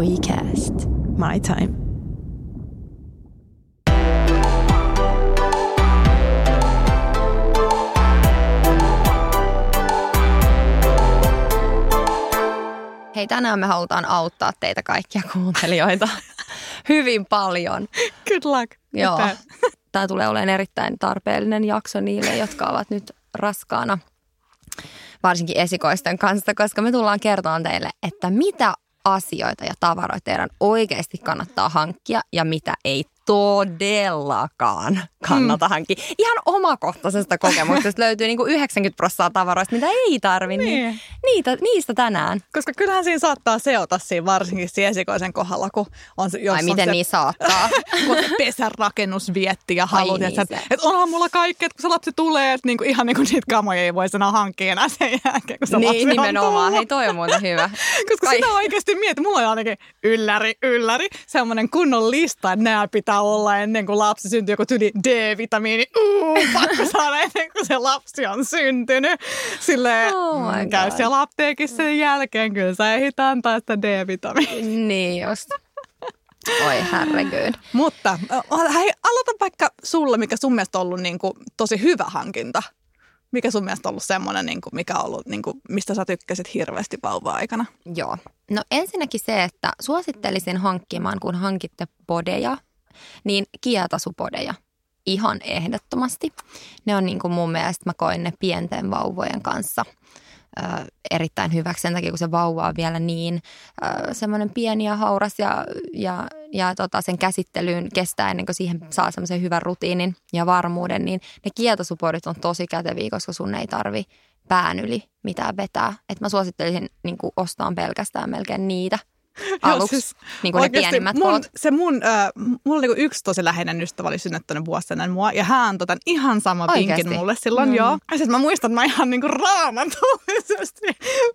WeCast. My time. Hei, tänään me halutaan auttaa teitä kaikkia kuuntelijoita hyvin paljon. Good luck. Joo. Tämä tulee olemaan erittäin tarpeellinen jakso niille, jotka ovat nyt raskaana, varsinkin esikoisten kanssa, koska me tullaan kertomaan teille, että mitä asioita ja tavaroita teidän oikeasti kannattaa hankkia ja mitä ei todellakaan kannata mm. hankkia. Ihan omakohtaisesta kokemuksesta löytyy niinku 90 prosenttia tavaroista, mitä ei tarvi, niin. Niin. niitä, niistä tänään. Koska kyllähän siinä saattaa seota siinä varsinkin siinä esikoisen kohdalla, kun on se, jos Ai on miten se, niin saattaa. kun se pesänrakennus vietti ja haluat, niin että, että onhan mulla kaikki, että kun se lapsi tulee, että niinku, ihan niin kuin niitä kamoja ei voi enää hankkia enää sen jälkeen, kun se lapsi niin, on nimenomaan. tullut. Hei, toi on muuten hyvä. Koska Kai- sitä oikeasti mietin, mulla on ainakin ylläri, ylläri, semmoinen kunnon lista, että nämä pitää olla ennen kuin lapsi syntyy, joku tyli D-vitamiini, uu, pakko saada ennen kuin se lapsi on syntynyt. Silleen, Oh mm, käy siellä apteekissa sen jälkeen, kyllä sä ehdit antaa sitä D-vitamiinia. Niin just. Oi herregud. Mutta hei, aloita vaikka sulle, mikä sun mielestä on ollut niin kuin, tosi hyvä hankinta. Mikä sun mielestä on ollut semmoinen, niin kuin, mikä on ollut, niin kuin, mistä sä tykkäsit hirveästi vauva-aikana? Joo. No ensinnäkin se, että suosittelisin hankkimaan, kun hankitte podeja, niin kietasupodeja. Ihan ehdottomasti. Ne on niin kuin mun mielestä, mä koin ne pienten vauvojen kanssa ö, erittäin hyväksi sen takia, kun se vauva on vielä niin semmoinen pieni ja hauras ja, ja, ja tota, sen käsittelyyn kestää ennen kuin siihen saa semmoisen hyvän rutiinin ja varmuuden, niin ne kietosupodit on tosi käteviä, koska sun ei tarvi pään yli mitään vetää. Et mä suosittelisin niin kuin ostaa pelkästään melkein niitä aluksi, siis niin kuin ne pienimmät mun, koot. Se mun, äh, mulla oli niinku yksi tosi läheinen ystävä oli synnyttänyt vuosi ennen mua ja hän antoi tämän ihan sama Oikeesti? vinkin mulle silloin, Mm. joo. Ja sitten mä muistan, että mä ihan niinku raamatullisesti,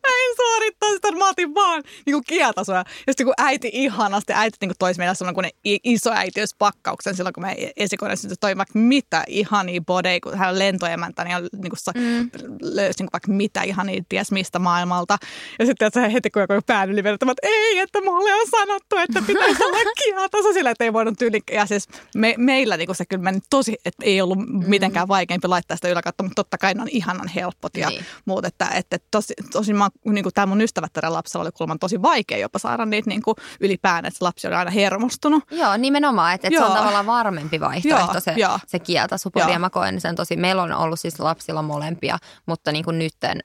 mä en suorittaa sitä, mä otin vaan niinku kietasoja. Ja sitten kun äiti ihanasti, äiti niinku toisi meille semmoinen kun iso äitiyspakkauksen silloin, kun me esikoinen syntyi, toi vaikka mitä ihania bodeja, kun hän on lentoemäntä, niin hän niinku sa- Mm. löysi niinku vaikka mitä ihania, ties mistä maailmalta. Ja sitten että se heti kun joku pään yli että ei, että mulle on sanottu, että pitäisi olla kietaso sillä, että ei voinut yli. Ja siis me, meillä niinku se kyllä meni tosi, että ei ollut mitenkään vaikeampi laittaa sitä yläkattoa, mutta totta kai ne on ihanan helpot ja Niin. niin. muut. Että, että tosi, tosi mä, niinku, tämä mun ystävättären lapsella oli kulman tosi vaikea jopa saada niitä niinku ylipään, että se lapsi oli aina hermostunut. Joo, nimenomaan, että, että se on Joo. tavallaan varmempi vaihtoehto Joo, se, joo. se kieltasupodi. Joo. Ja mä koen sen tosi, meillä on ollut siis lapsilla molempia, mutta niin kuin nytten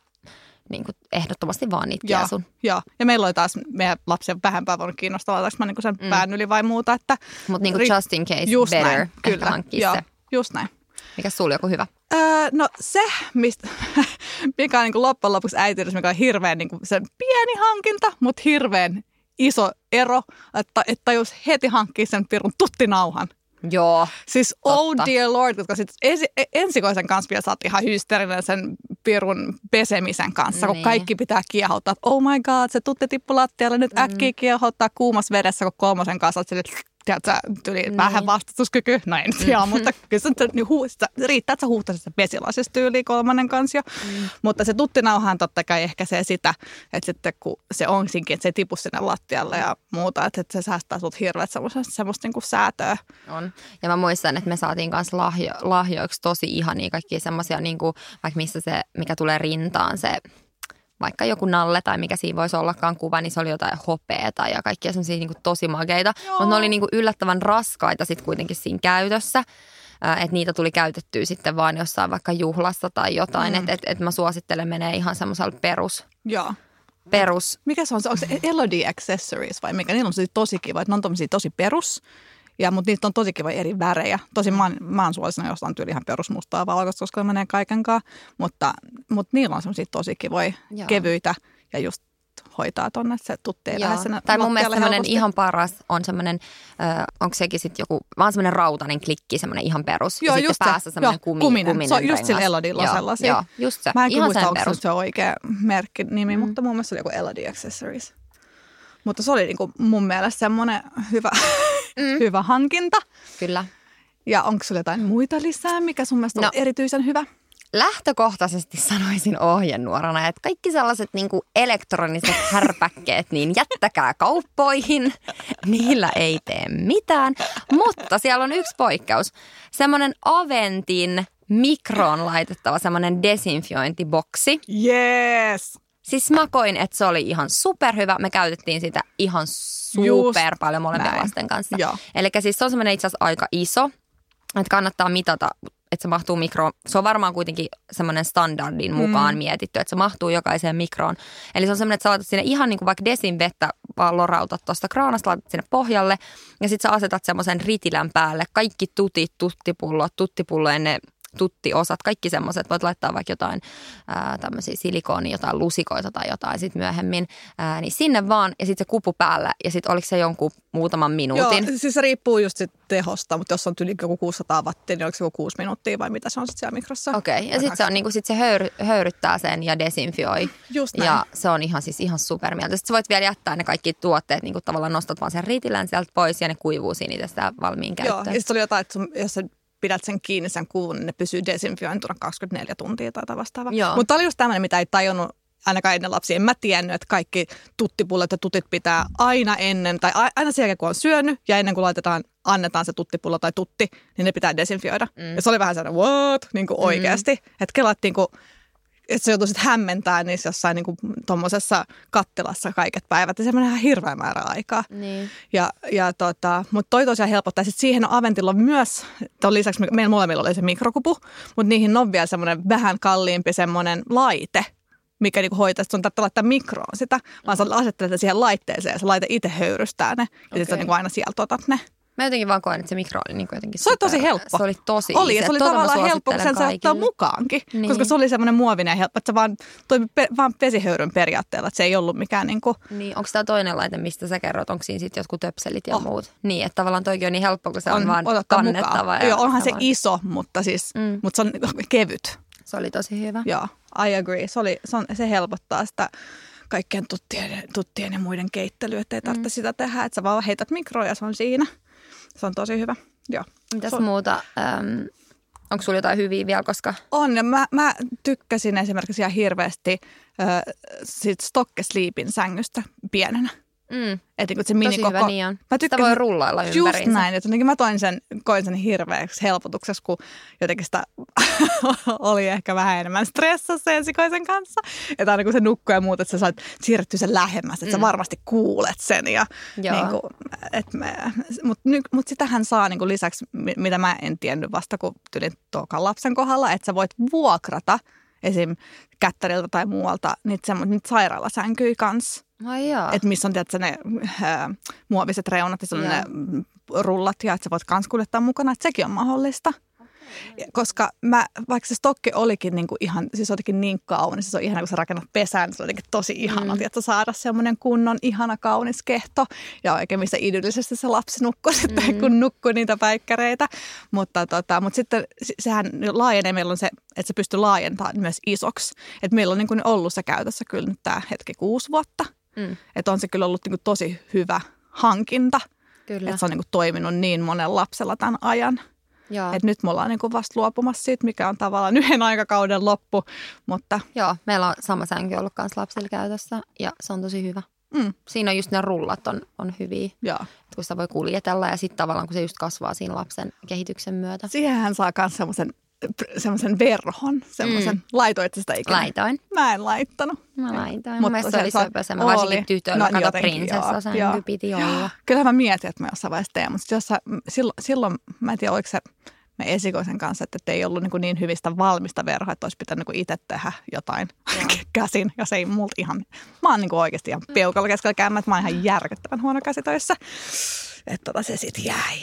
niin kuin ehdottomasti vaan niitä Joo, kiesun. joo. Ja meillä oli taas meidän lapsia vähempää voinut kiinnostaa, laitaanko mä niinku sen mm. pään yli vai muuta. Että Mutta niin kuin just in case just better näin, ehkä kyllä. hankkia joo, se. just näin. Mikä sulla joku hyvä? Öö, no se, mistä, mikä on niin kuin loppujen lopuksi äitiydessä, mikä on hirveän niin kuin se pieni hankinta, mutta hirveän iso ero, että, että tajus heti hankkia sen pirun tuttinauhan. Joo. Siis oh Totta. dear lord, koska sit ensi, e- ensikoisen kanssa vielä oot ihan hysteerinen sen pirun pesemisen kanssa, kun Niin. kaikki pitää kiehottaa, oh my god, se tutti tippu lattialle, nyt äkkiä kiehottaa kuumassa vedessä, kun kolmosen kanssa sille, tiedätkö, tyli Niin. vähän vastustuskyky, no en tiedä, mutta kyllä se, nyt niin huu, sitä, riittää, että sä huuhtaisit sitä vesilasista tyyliin kolmannen kanssa jo. Mm. Mutta se tuttinauhan totta kai ehkä se sitä, että sitten kun se onsinkin, että se ei tipu sinne lattialle ja muuta, että, että se säästää sut hirveät semmoista, semmoista niin kuin säätöä. On. Ja mä muistan, että me saatiin kanssa lahjo, lahjoiksi tosi ihania kaikkia semmoisia, niin kuin, vaikka missä se, mikä tulee rintaan, se vaikka joku nalle tai mikä siinä voisi ollakaan kuva, niin se oli jotain hopeeta ja kaikkia semmoisia niin tosi makeita. Mutta ne oli niin kuin yllättävän raskaita sitten kuitenkin siinä käytössä. Että niitä tuli käytettyä sitten vaan jossain vaikka juhlassa tai jotain. Mm. Että et, et mä suosittelen menee ihan semmoisella perus, Joo. perus Mikä se on? Se- Onko se Elodie Accessories vai mikä? Niillä on tosi, tosi kiva. että Ne on tosi perus. Ja, mutta niitä on tosi kiva eri värejä. Tosi mä, oon- mä oon suosina jostain tyyli ihan perusmustaa valkoista, koska ne menee kaikenkaan. Mutta, mutta niillä on semmosia tosi kivoja, Joo. kevyitä ja just hoitaa tonne, se lähde sinne Tai mun mielestä semmoinen ihan paras on semmoinen, äh, onko sekin sitten joku, vaan semmoinen rautainen klikki, semmoinen ihan perus. Joo, ja just sitten se. päässä semmoinen Joo, kumi, kuminen. kuminen Se on just sillä. Elodilla joo, sellaisia. Joo, just se. Mä en ihan muista, onko se perus. se oikea merkki nimi, mm. mutta mun mielestä se oli joku Elodie Accessories. Mutta se oli niinku mun mielestä semmoinen hyvä, mm. hyvä hankinta. Kyllä. Ja onko sulla jotain muita lisää, mikä sun mielestä on No. erityisen hyvä? lähtökohtaisesti sanoisin ohjenuorana, että kaikki sellaiset niin kuin elektroniset härpäkkeet, niin jättäkää kauppoihin. Niillä ei tee mitään. Mutta siellä on yksi poikkeus. Semmoinen Aventin mikroon laitettava semmoinen desinfiointiboksi. Yes! Siis mä koin, että se oli ihan superhyvä. Me käytettiin sitä ihan super Just paljon molempien näin. lasten kanssa. Eli siis se on semmoinen itse asiassa aika iso, että kannattaa mitata, että se mahtuu mikroon. Se on varmaan kuitenkin semmoinen standardin mukaan mm. mietitty, että se mahtuu jokaiseen mikroon. Eli se on semmoinen, että sä laitat sinne ihan niin kuin vaikka desin vettä, vaan lorautat tuosta kraanasta, laitat sinne pohjalle ja sitten sä asetat semmoisen ritilän päälle. Kaikki tutit, tuttipullot, tuttipullojen ne tuttiosat, kaikki semmoiset. Voit laittaa vaikka jotain ää, tämmöisiä silikoonia, jotain lusikoita tai jotain sitten myöhemmin. Ää, niin sinne vaan ja sitten se kupu päälle ja sitten oliko se jonkun muutaman minuutin. Joo, siis se riippuu just sit tehosta, mutta jos on yli joku 600 wattia, niin onko se joku 6 minuuttia vai mitä se on sitten siellä mikrossa? Okei, okay. ja sitten se, on, niinku, sit se höyry, höyryttää sen ja desinfioi. Just näin. Ja se on ihan siis ihan supermieltä. Sitten sä voit vielä jättää ne kaikki tuotteet, niinku tavallaan nostat vaan sen riitilän sieltä pois ja ne kuivuu siinä itse valmiin Joo, käyttöön. ja sitten oli jotain, että sun, jos sä pidät sen kiinni sen kuvun, niin ne pysyy desinfiointuna 24 tuntia tai vastaavaa. Mutta oli just tämmöinen, mitä ei tajunnut ainakaan ennen lapsia. En mä tiennyt, että kaikki tuttipullot ja tutit pitää aina ennen, tai aina sen jälkeen kun on syönyt ja ennen kuin laitetaan, annetaan se tuttipullo tai tutti, niin ne pitää desinfioida. Mm. Ja se oli vähän sellainen, what? Niin kuin oikeasti. Että kelattiin, kun että se joutui sitten hämmentää niissä jossain niin tuommoisessa kattilassa kaiket päivät. Ja semmoinen ihan hirveä määrä aikaa. Niin. Ja, ja tota, mutta toi tosiaan helpottaa. Sitten siihen on Aventilla myös, ton lisäksi meillä molemmilla oli se mikrokupu, mutta niihin on vielä semmoinen vähän kalliimpi semmoinen laite, mikä niinku hoitaa, että sun tarvitsee laittaa mikroon sitä, vaan sä asettelet siihen laitteeseen ja se laite itse höyrystää ne. Ja okay. sitten sä niinku aina sieltä otat ne. Mä jotenkin vaan koen, että se mikro oli niinku jotenkin Se oli tosi helppo. Se oli tosi Oli, se oli Tota tavallaan helppo, kun sen saa ottaa mukaankin. Niin. Koska se oli semmoinen muovinen helppo, että se vaan toimi pe- vaan vesihöyryn periaatteella, että se ei ollut mikään niinku, Niin, onko tämä toinen laite, mistä sä kerrot? Onko siinä sitten jotkut töpselit ja Oh. muut? Niin, että tavallaan toikin on niin helppo, kun se on, on vaan kannettava. mukaan. Ja Joo, onhan se iso, mutta, siis, Mm. mutta se on kevyt. Se oli tosi hyvä. Joo, I agree. Se, oli, se, on, se helpottaa sitä kaikkien tuttien, tuttien ja muiden keittelyä, että ei tarvitse mm. sitä tehdä. Että sä vaan heität mikroon ja se on siinä. Se on tosi hyvä. Joo. Mitäs Se on- muuta? Ähm, onko sulla jotain hyviä vielä, koska On, ja mä, mä tykkäsin esimerkiksi ihan hirveästi äh, sit Stokke Sleepin sängystä pienenä. Mm, Että niinku se tosi minikoko. hyvä niin on. Mä Sitä voi rullailla Just ympäriinsä. näin, että jotenkin mä toin sen, koin sen hirveäksi helpotukseksi, kun jotenkin sitä oli ehkä vähän enemmän stressassa ensikoisen kanssa. Että aina kun se nukkuu ja muuta, että sä saat siirrettyä sen lähemmäs, että mm. sä varmasti kuulet sen. Ja, Joo. niin kuin, et me, mutta mut sitähän saa niin kuin lisäksi, mi- mitä mä en tiennyt vasta kun tylin tokan lapsen kohdalla, että sä voit vuokrata esim. kättäriltä tai muualta niitä, semmo- niitä sairaalasänkyjä kanssa. Joo. Että missä on tietysti, ne ää, muoviset reunat ja ne rullat ja että sä voit kans kuljettaa mukana, että sekin on mahdollista. Koska mä, vaikka se stokki olikin niinku ihan, siis jotenkin niin kaunis, se on ihana, kun sä rakennat pesään, niin se on jotenkin tosi ihana, mm. että saada semmoinen kunnon ihana kaunis kehto. Ja oikein missä idyllisesti se lapsi nukkuu sitten, mm. kun nukkuu niitä päikkäreitä. Mutta, tota, mutta sitten se- sehän laajenee, meillä on se, että se pystyy laajentamaan myös isoksi. Että meillä on niin kuin ollut se käytössä kyllä nyt tämä hetki kuusi vuotta. Mm, Että on se kyllä ollut niin kuin tosi hyvä hankinta. kyllä. Että se on niin kuin toiminut niin monen lapsella tämän ajan. Joo. Et nyt me ollaan niin kuin vasta luopumassa siitä, mikä on tavallaan yhden aikakauden loppu. Mutta Joo, meillä on sama sänky ollut kanssa lapsilla käytössä ja se on tosi hyvä. mm, Siinä on just ne rullat on, on hyviä, joo. että kun sitä voi kuljetella ja sitten tavallaan kun se just kasvaa siinä lapsen kehityksen myötä. Siihenhän saa myös semmoisen semmoisen verhon, semmoisen, mm. laitoit sitä ikinä? Laitoin. Mä en laittanut. Mä laitoin. Mutta Mun mielestä se oli saa- söpö se. Mä varsinkin tytöllä, No, kato prinsessa joo, sänky joo. piti olla. Kyllähän mä mietin, että mä jossain vaiheessa teen, mutta jossain, silloin, silloin, mä en tiedä, oliko se me esikoisen kanssa, että ei ollut niin, kuin niin hyvistä valmista verhoa, että olisi pitänyt niin itse tehdä jotain käsin. Ja se ei multa ihan, mä oon niin kuin oikeasti ihan peukalla keskellä käymään, että mä oon ihan järkyttävän huono käsitöissä. Että tota se sitten jäi.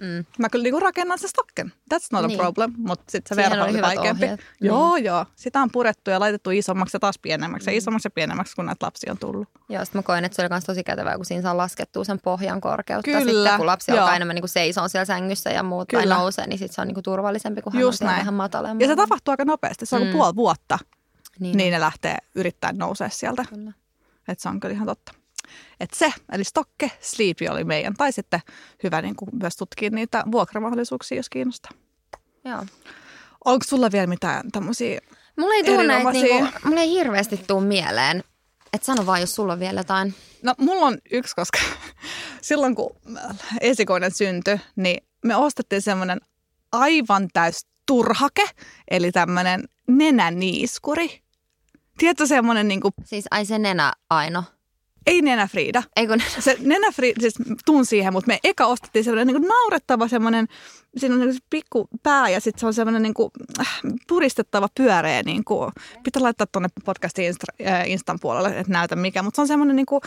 Mm. Mä kyllä niinku rakennan sen stocken. That's not Niin. a problem, mutta sitten se Siihen verho oli vaikeampi. ohjeet. Joo, joo. Sitä on purettu ja laitettu isommaksi ja taas pienemmäksi Mm. ja isommaksi ja pienemmäksi, kun näitä lapsia on tullut. Joo, sitten mä koen, että se oli myös tosi kätevää, kun siinä saa laskettua sen pohjan korkeutta. Kyllä, Sitten kun lapsi joo. alkaa enemmän niin seisoo siellä sängyssä ja muut tai Kyllä. nousee, niin sitten se on niin kuin turvallisempi, kun hän Just on vähän matalemmalla. Ja se tapahtuu aika nopeasti. Se on Mm. mm. puoli vuotta, Niin, niin ne lähtee yrittää nousea sieltä. Kyllä. Että se on kyllä ihan totta. Et se, eli Stokke, Sleepy oli meidän. Tai sitten hyvä niin kuin myös tutkia niitä vuokramahdollisuuksia, jos kiinnostaa. Joo. Onko sulla vielä mitään tämmöisiä? Mulla ei, tuu näitä, Erinomaisia. niinku, mulla ei hirveästi tuu mieleen. Et sano vaan, jos sulla on vielä jotain. No mulla on yksi, koska silloin kun esikoinen syntyi, niin me ostettiin semmoinen aivan täys turhake, eli tämmöinen nenäniiskuri. Tiedätkö semmoinen, niin kuin, Siis ai se nenä Aino. Ei nenäfriida. Ei kun Se nenäfriida, siis tuun siihen, mutta me eka ostettiin semmoinen niin kuin naurettava semmoinen, siinä on niin kuin pikku pää ja sitten se on semmoinen niin kuin, äh, puristettava pyöreä. Niin kuin, pitää laittaa tuonne podcastin Insta, äh, Instan puolelle, että näytä mikä, mutta se on semmoinen niin kuin,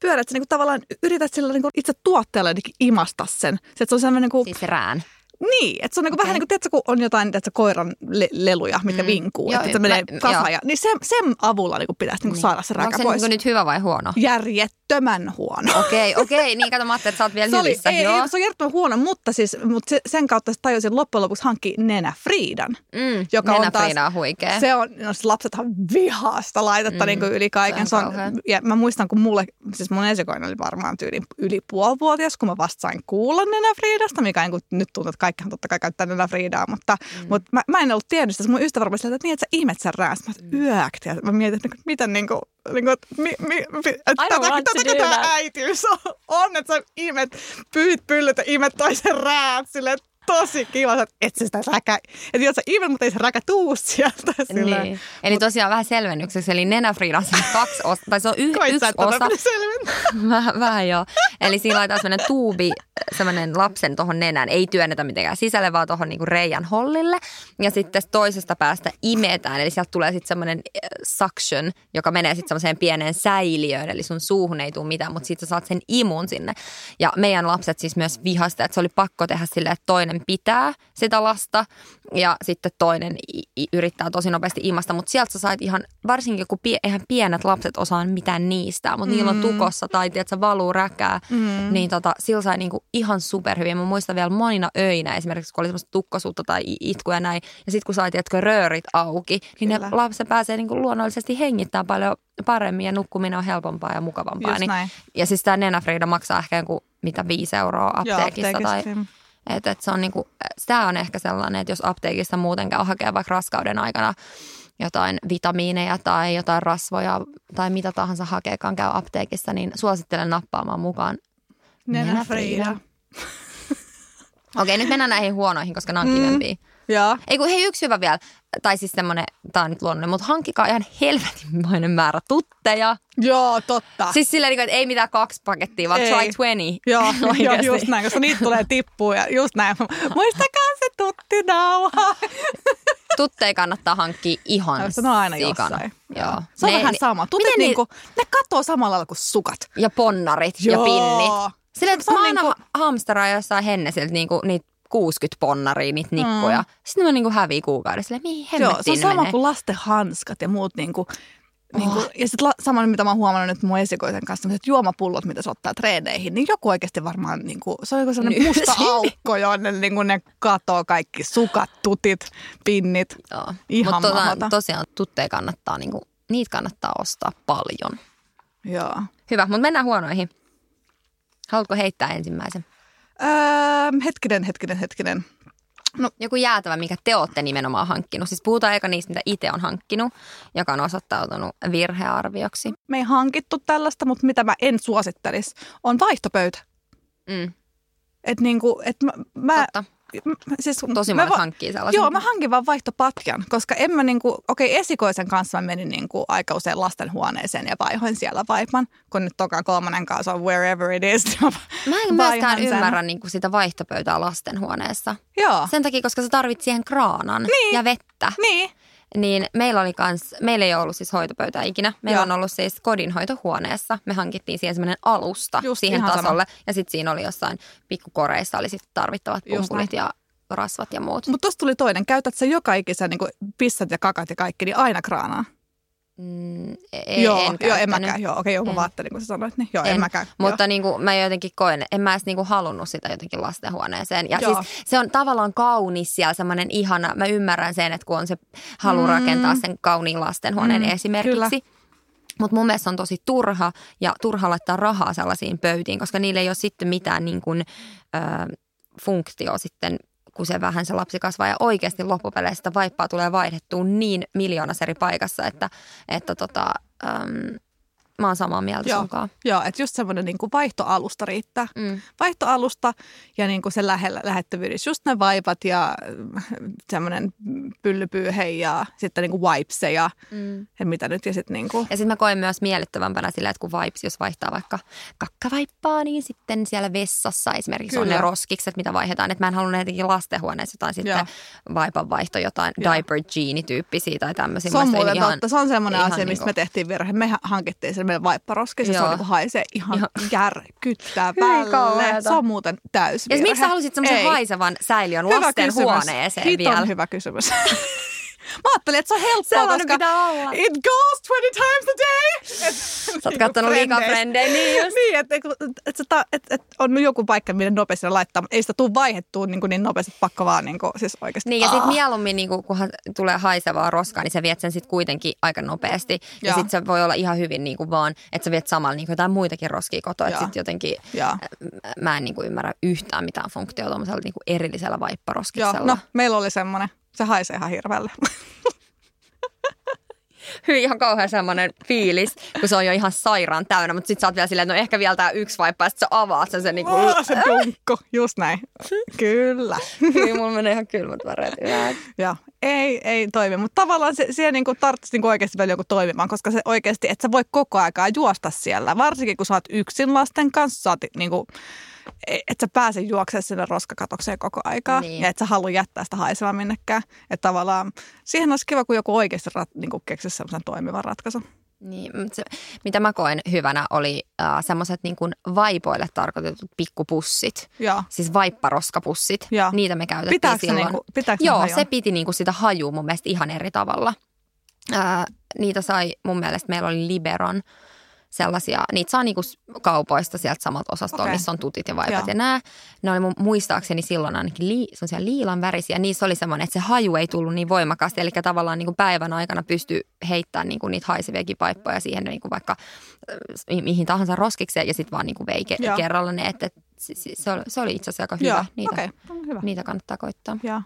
pyöreä, että sä niin kuin, tavallaan yrität sillä niin kuin, itse tuotteella imasta sen. Se, että se on semmoinen niin kuin, siis rään. Niin, että se on niinku Okei. vähän niin kuin, tiedätkö, kun on jotain tiedätkö, koiran le- leluja, mitkä Mm. vinkuu, Joo, että se menee kasaan. Ja, niin sen, sen avulla niin kuin pitäisi niin kuin saada se Onko räkä se pois. niinku nyt hyvä vai huono? Järjettömän huono. Okei, okei. Niin kato, mä ajattelin, että sä oot vielä Se, oli, hyvissä. ei, Joo. ei, se on järjettömän huono, mutta, siis, mutta se, sen kautta se tajusin loppujen lopuksi hankkia nenäfriidan. Mm, joka on taas- Nenäfriida on huikea. Se on, no, siis lapsethan vihaa sitä laitetta Mm, niin kuin yli kaiken. se on Se on, ja mä muistan, kun mulle, siis mun esikoinen oli varmaan tyyli yli puolivuotias, kun mä vasta sain kuulla nenäfriidasta, mikä niin kuin, nyt tuntuu, että kaikkihan totta kai käyttää nenäfriidaa, mutta, mm. mutta mä, mä, en ollut tiennyt sitä. Mun ystävä sieltä, että niin, että sä ihmet sen räästä. Mä mm. yök, ja mä mietin, että miten niin kuin, niin kuin, että mi, mi, mi, tätä, tämä äitiys on, on, että sä imet, pyyt pyllyt ja imet toisen räät silleen, tosi kiva, että et sä sitä räkä, että jos sä imet, mutta ei se räkä tuu sieltä. Niin. Eli tosiaan vähän selvennykseksi, eli nenäfriida on siis kaksi osa, tai se on yh, Koit yksi osa. Vähän, vähän joo. Eli siinä laitetaan sellainen tuubi, sellainen lapsen tuohon nenään. Ei työnnetä mitenkään sisälle, vaan tuohon niinku reijän hollille. Ja sitten toisesta päästä imetään. Eli sieltä tulee sitten semmoinen äh, suction, joka menee sitten semmoiseen pieneen säiliöön. Eli sun suuhun ei tule mitään, mutta sitten sä saat sen imun sinne. Ja meidän lapset siis myös vihasta, että se oli pakko tehdä silleen, että toinen pitää sitä lasta ja sitten toinen yrittää tosi nopeasti imasta. Mutta sieltä sä sait ihan, varsinkin kun pie, eihän pienet lapset osaa mitään niistä, mutta mm. niillä on tukossa tai tiedät, valuu räkää, mm. niin tota, sillä sai niinku ihan superhyviä. Mä muistan vielä monina öinä esimerkiksi, kun oli semmoista tukkosuutta tai itkuja ja näin. Ja sitten kun sai, tiedätkö, röörit auki, niin Kyllä. ne lapset pääsee niinku luonnollisesti hengittämään paljon paremmin ja nukkuminen on helpompaa ja mukavampaa. Just Niin, näin. ja siis tämä Nenafriida maksaa ehkä joku, mitä, viisi euroa Joo, apteekissa. tai, apteekista. et, se on niinku, tämä on ehkä sellainen, että jos apteekista muuten käy hakea vaikka raskauden aikana jotain vitamiineja tai jotain rasvoja tai mitä tahansa hakeekaan käy apteekissa, niin suosittelen nappaamaan mukaan. Nenäfriida. Okei, nyt mennään näihin huonoihin, koska nämä on Mm. kivempiä. Joo. Ei kun hei yksi hyvä vielä, tai siis semmoinen, tämä on nyt luonnollinen, mutta hankkikaa ihan helvetinmoinen määrä tutteja. Joo, totta. Siis silleen, niin kuin, että ei mitään kaksi pakettia, vaan Ei. try 20. Joo, joo, just näin, koska niitä tulee tippua ja just näin. Muistakaa se tuttinauha. Tutteja kannattaa hankkia ihan Se on aina sikana. jossain. Joo. Se on Ne- vähän sama. Tutit miten niinku, ne katoo samalla lailla kuin sukat. Ja ponnarit ja Joo. pinnit. Silleen, että on mä aina niinku- niinku... hamsteraan jossain hennesiltä niinku, niitä 60 ponnaria, niitä nippuja. Mm. Sitten ne on niinku häviä kuukaudessa. Silleen, mihin Joo, se on sama menee? kuin lasten hanskat ja muut niinku, Niinku, Oh. ja sitten sama, mitä mä oon huomannut nyt mun esikoisen kanssa, sellaiset juomapullot, mitä se ottaa treeneihin, niin joku oikeasti varmaan, niinku, se on joku sellainen Niin, musta aukko, jonne niinku, ne katoo kaikki sukat, tutit, pinnit. Joo. Ihan Mutta tota, tosiaan tutteja kannattaa, niinku, niitä kannattaa ostaa paljon. Joo. Hyvä, mutta mennään huonoihin. Haluatko heittää ensimmäisen? Öö, hetkinen, hetkinen, hetkinen. Joku jäätävä, mikä te olette nimenomaan hankkinut. Siis puhutaan eka niistä, mitä itse on hankkinut, joka on osoittautunut virhearvioksi. Me ei hankittu tällaista, mutta mitä mä en suosittelisi, on vaihtopöytä. Mm, Et niinku, et mä, mä, totta. Siis, Tosi mä monet hankkii sellaisen. Joo, mä hankin vaan vaihtopatjan, koska en mä niinku, okei esikoisen kanssa mä menin niinku aika usein lastenhuoneeseen ja vaihoin siellä vaipan, kun nyt toka kolmannen kanssa on wherever it is. Mä en myöskään sen. ymmärrä niin kuin sitä vaihtopöytää lastenhuoneessa. Joo, Sen takia, koska sä tarvit siihen kraanan Niin. ja vettä. niin. Niin meillä oli kans, meillä ei ollut siis hoitopöytää ikinä. Meillä Joo. on ollut siis kodinhoitohuoneessa. Me hankittiin siihen semmoinen alusta Just siihen ihan sama. tasolle. Ja sitten siinä oli jossain pikkukoreissa oli sitten tarvittavat pumpulit ja rasvat ja muut. Mutta tosta tuli toinen. Käytät sä joka ikisen niinku pissat ja kakat ja kaikki, niin aina kraanaa. Mm, ei, joo, en joo, en mäkään. Joo, okei, joo, mä vaan ajattelin, kun sä sanoit, niin joo, en, En, mäkään. Mutta niin kuin, mä jotenkin koen, en mä edes niin kuin halunnut sitä jotenkin lastenhuoneeseen. Ja Joo. siis se on tavallaan kaunis ja semmoinen ihana, mä ymmärrän sen, että kun on se halu Mm. rakentaa sen kauniin lastenhuoneen Mm, esimerkiksi. Mutta mun mielestä on tosi turha ja turha laittaa rahaa sellaisiin pöytiin, koska niillä ei ole sitten mitään niin kuin, ö, funktio sitten pikkusen vähän se lapsi kasvaa ja oikeasti loppupeleissä vaippaa tulee vaihdettua niin miljoonassa eri paikassa, että, että tota, mä oon samaa mieltä Joo, sunkaan. joo että just semmoinen niin kuin vaihtoalusta riittää. Mm. Vaihtoalusta ja niin kuin se lähellä, lähettävyydys. Just ne vaipat ja äh, semmoinen pyllypyyhe ja sitten niin kuin wipes ja, Mm. ja mitä nyt. Ja sitten niin kuin, Ja sitten mä koen myös miellyttävämpänä sillä, että kun Vibes, jos vaihtaa vaikka kakkavaippaa, niin sitten siellä vessassa esimerkiksi on Kyllä. ne roskikset, mitä vaihdetaan. Että mä en halunnut jotenkin lastenhuoneessa jotain sitten Joo. vaipan vaihto, jotain Joo. diaper jeani tyyppisiä tai tämmöisiä. se on muuten ihan- totta. Se on semmoinen asia, mistä niinku- me tehtiin virhe. Me ha- hankittiin se meidän vaipparoski. Se, se Joo. on niin kuin haisee ihan, Ihan- järkyttävälle. Se on muuten täys Ja miksi sä halusit semmoisen haisevan säiliön lasten kysymys. huoneeseen Hiton vielä? hyvä kysymys. Mä ajattelin, että se on helppoa, Sellainen koska olla. it goes 20 times a day. Et, Sä oot kattonut liikaa frendejä, niin just. Niin, että et, et, et, et, on joku paikka, millä nopeasti laittaa, mutta ei sitä tule vaihettua niin, kuin niin nopeasti, pakko vaan niin kuin, siis oikeasti. Niin ja sitten mieluummin, niin kunhan tulee haisevaa roskaa, niin sä viet sen sitten kuitenkin aika nopeasti. Ja Joo. sitten se voi olla ihan hyvin niin kuin vaan, että sä viet samalla niin kuin jotain muitakin roskia kotoa. Että Joo. sitten jotenkin Joo. mä en niin kuin ymmärrä yhtään mitään funktiota tuollaisella niin kuin erillisellä Joo, vaipparoskiksella. no meillä oli semmoinen. Se haisee ihan hirveälle. Hyvin ihan kauhean semmoinen fiilis, kun se on jo ihan sairaan täynnä, mutta sitten sä oot vielä silleen, että no ehkä vielä tää yksi vaippa, ja sitten sä avaat sen, se niin kuin, Oh, se dunkko, just näin. Kyllä. Hyi, mulla menee ihan kylmät väreet. Joo, ei, ei toimi, mutta tavallaan se, siihen niin kuin tarvitsisi niin kuin oikeasti vielä joku toimimaan, koska se oikeasti, että sä voi koko aikaa juosta siellä, varsinkin kun sä oot yksin lasten kanssa, sä oot niin kuin, että sä pääse juoksemaan sinne roskakatokseen koko aikaa Niin. ja et sä halua jättää sitä haisemaan minnekään. Että tavallaan siihen olisi kiva, kun joku oikeasti rat, niin kuin keksisi semmoisen toimivan ratkaisun. Niin, se, mitä mä koen hyvänä oli äh, semmoiset niin kuin vaipoille tarkoitetut pikkupussit. Joo. Siis vaipparoskapussit. Joo. Niitä me käytettiin Pitääkö silloin. niinku, pitääkö se Joo, se piti niinku sitä hajua mun mielestä ihan eri tavalla. Ää, niitä sai mun mielestä, meillä oli Liberon sellaisia, niitä saa niinku kaupoista sieltä samalta osastolta, Okei. missä on tutit ja vaipat Joo. ja nää. Ne oli mun, muistaakseni silloin ainakin li, sellaisia liilan värisiä. Niissä oli semmoinen, että se haju ei tullut niin voimakkaasti. Eli tavallaan niinku päivän aikana pystyi heittämään niinku niitä haiseviakin paippoja siihen niinku vaikka mi- mihin tahansa roskikseen ja sitten vaan niinku vei ke- Joo. kerralla ne. Että, et, se, se, oli, se oli itse asiassa aika Joo, hyvä. Niitä, okei, okay. hyvä. niitä kannattaa koittaa Joo.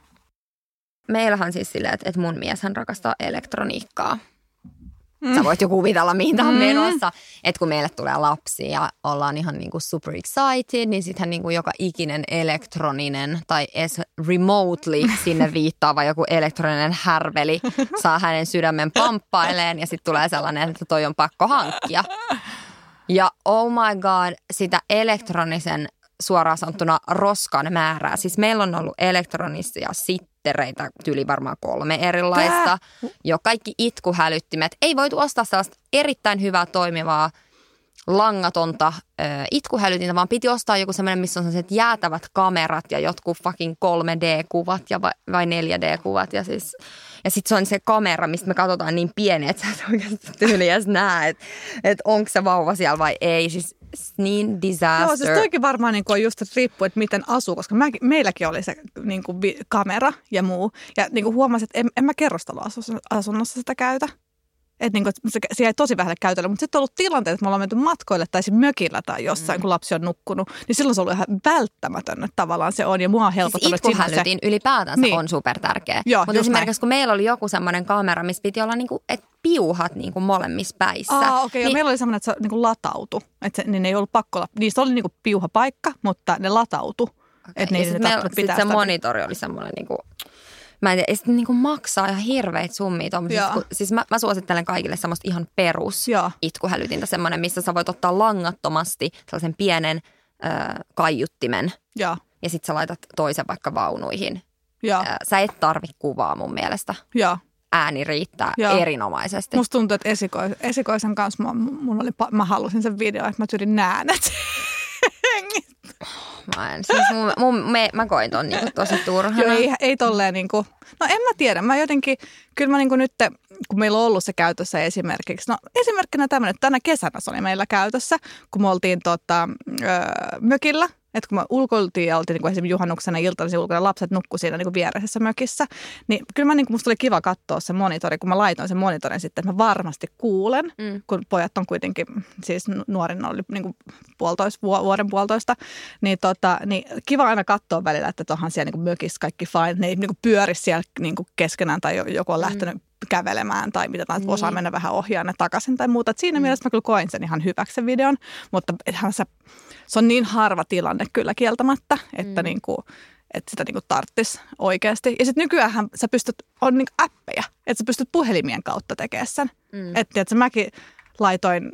meillähän siis silleen, että, että mun mies hän rakastaa elektroniikkaa. Mm. Sä voit jo kuvitella, mihin tää on Mm. menossa. Että kun meille tulee lapsi ja ollaan ihan niinku super excited, niin sittenhän niinku joka ikinen elektroninen tai edes remotely sinne viittaava joku elektroninen härveli saa hänen sydämen pamppaileen ja sitten tulee sellainen, että toi on pakko hankkia. Ja oh my god, sitä elektronisen suoraan sanottuna roskan määrää. Siis meillä on ollut elektronisia sittereitä, tyyli varmaan kolme erilaista. Jo kaikki itkuhälyttimet. Ei voitu ostaa sellaista erittäin hyvää toimivaa langatonta ö, itkuhälytintä, vaan piti ostaa joku semmoinen, missä on sellaiset jäätävät kamerat ja jotkut fucking 3D-kuvat ja vai, vai 4D-kuvat. Ja, siis, ja sitten se on se kamera, mistä me katsotaan niin pieni, että sä et oikeasti tyyli näe, että et onko se vauva siellä vai ei. Siis niin disaster. Joo, siis toikin varmaan niin on just riippuu, että miten asuu, koska mä, meilläkin oli se niin kuin, kamera ja muu. Ja niin kuin huomasin, että en, en mä kerrostaloasunnossa sitä käytä. Että niin kuin, se, se jäi tosi vähälle käytölle, mutta sitten on ollut tilanteet, että me ollaan menty matkoille tai mökillä tai jossain, mm. kun lapsi on nukkunut, niin silloin se on ollut ihan välttämätön, että tavallaan se on. Ja mua on Siis helpottanut. että sinne itkuhälytin ylipäätänsä Niin. on super tärkeä. Joo, Mutta esimerkiksi kun meillä oli joku semmoinen kamera, missä piti olla niinku, et piuhat niinku molemmissa päissä. Aa, okei. Okay, niin, Meillä oli semmoinen, että se niin kuin latautui. Että se, niin ei ollut pakko, la- niistä oli niin kuin piuha paikka, mutta ne latautu. Okay. Että ja niin, sit ne meillä- tarvinnut sit pitää se monitori oli semmoinen niinku, Mä en tiedä, ja sitten niinku maksaa ihan hirveitä summia tommosista, kun, siis mä, mä, suosittelen kaikille semmoista ihan perus Joo. itkuhälytintä, semmoinen, missä sä voit ottaa langattomasti sellaisen pienen ö, kaiuttimen Joo, ja sitten sä laitat toisen vaikka vaunuihin. joo, sä et tarvi kuvaa mun mielestä. joo. Ääni riittää Joo. erinomaisesti. Musta tuntuu, että esikois, esikoisen kanssa mä, mun oli, mä halusin sen video, että mä tyrin näänet. Mä en, siis mun, mun, me, mä koin ton niinku tosi turhana. Joo, ei, ei tolleen niinku, no en mä tiedä, mä jotenkin, kyllä mä niinku nyt, kun meillä on ollut se käytössä esimerkiksi, no esimerkkinä tämmöinen, tänä kesänä se oli meillä käytössä, kun me oltiin tota, ö, mökillä Että kun me ulkoiltiin ja oltiin niin kuin esimerkiksi juhannuksena iltaisin ulkona, lapset nukku siinä niin kuin viereisessä mökissä, niin kyllä mä, niin kuin, musta oli kiva katsoa se monitori, kun mä laitoin sen monitorin sitten, että mä varmasti kuulen, mm. kun pojat on kuitenkin, siis nuorin oli niin kuin puolitoista, vuoden puolitoista, niin, tota, niin kiva aina katsoa välillä, että onhan siellä niin kuin mökissä kaikki fine, ne ei niin kuin pyöri siellä niin kuin keskenään tai joku on lähtenyt mm kävelemään tai mitä tahansa, niin. osaa mennä vähän ohjaan ne takaisin tai muuta. Et siinä mm. mielessä mä kyllä koin sen ihan hyväksi sen videon, mutta se, se on niin harva tilanne kyllä kieltämättä, että mm. niin kuin, että sitä niinku tarttisi oikeasti. Ja sitten nykyään sä pystyt, on niinku appeja, että sä pystyt puhelimien kautta tekemään sen. Mm. Että mäkin laitoin,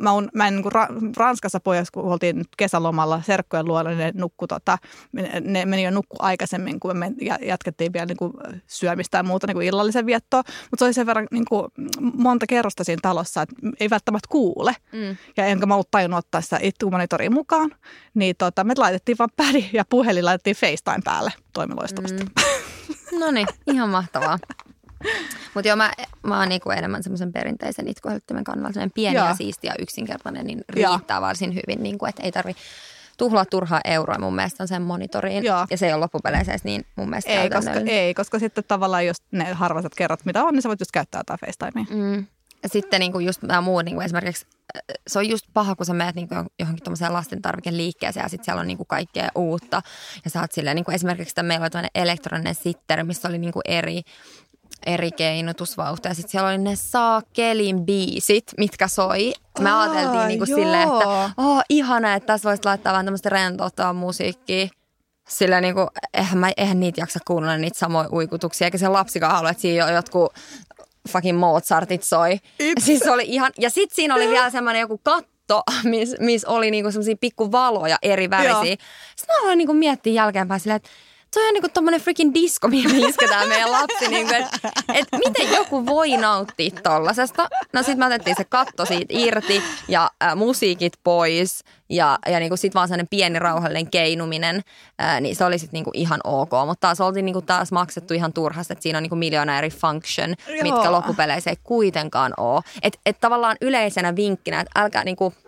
mä, on, mä en niin ra, Ranskassa pojassa, kun oltiin kesälomalla serkkojen luona, niin ne, nukku, tota, ne meni jo nukku aikaisemmin, kun me jatkettiin vielä niin kuin syömistä ja muuta niin kuin illallisen viettoa. Mutta se oli sen verran niin kuin monta kerrosta siinä talossa, että ei välttämättä kuule. Mm. Ja enkä mä ollut tajunnut ottaa sitä monitoria mukaan. Niin tota, me laitettiin vaan pädi ja puhelin laitettiin FaceTime päälle. Toimi loistavasti. Mm. No niin, ihan mahtavaa. Mutta joo, mä, mä oon niinku enemmän semmoisen perinteisen itkuhälyttimen kannalta. Semmoinen pieni joo. ja siisti ja yksinkertainen, niin riittää joo. varsin hyvin. Niinku, että ei tarvi tuhlaa turhaa euroa mun mielestä on sen monitoriin. Joo. Ja se ei ole loppupeleissä niin mun mielestä ei koska, ei, koska sitten tavallaan jos ne harvaset kerrat mitä on, niin sä voit just käyttää jotain FaceTimea. Mm. Ja sitten niin kuin just tämä muu, niin kuin esimerkiksi se on just paha, kun sä menet niin kuin johonkin tuommoiseen lasten tarvikeliikkeeseen ja sitten siellä on niin kuin kaikkea uutta. Ja sä oot silleen, niin kuin esimerkiksi meillä oli elektroninen sitteri, missä oli niin kuin eri eri keinutusvauhtia. Sitten siellä oli ne saakelin biisit, mitkä soi. Me Aa, ajateltiin niinku silleen, että oh, ihana, että tässä voisi laittaa vähän tämmöistä rentouttavaa musiikkia. Sillä niinku, eihän, mä, eihän niitä jaksa kuunnella niitä samoja uikutuksia, eikä se lapsikaan halua, että siinä on jotkut fucking Mozartit soi. Siis oli ihan, ja sitten siinä oli vielä semmoinen joku katto, missä mis oli niinku semmoisia pikkuvaloja eri värisiä. Sitten mä aloin niinku miettiä jälkeenpäin silleen, että toi on niinku tommonen freaking disco, mihin me isketään meidän lapsi. Niinku, että et miten joku voi nauttia tollasesta. No sit me otettiin se katto siitä irti ja äh, musiikit pois. Ja, ja niinku sit vaan sellainen pieni rauhallinen keinuminen, äh, niin se oli sit niinku ihan ok. Mutta taas oltiin niinku taas maksettu ihan turhasta, että siinä on niinku miljoona eri function, Joo. mitkä loppupeleissä ei kuitenkaan ole. Että et tavallaan yleisenä vinkkinä, että älkää niinku –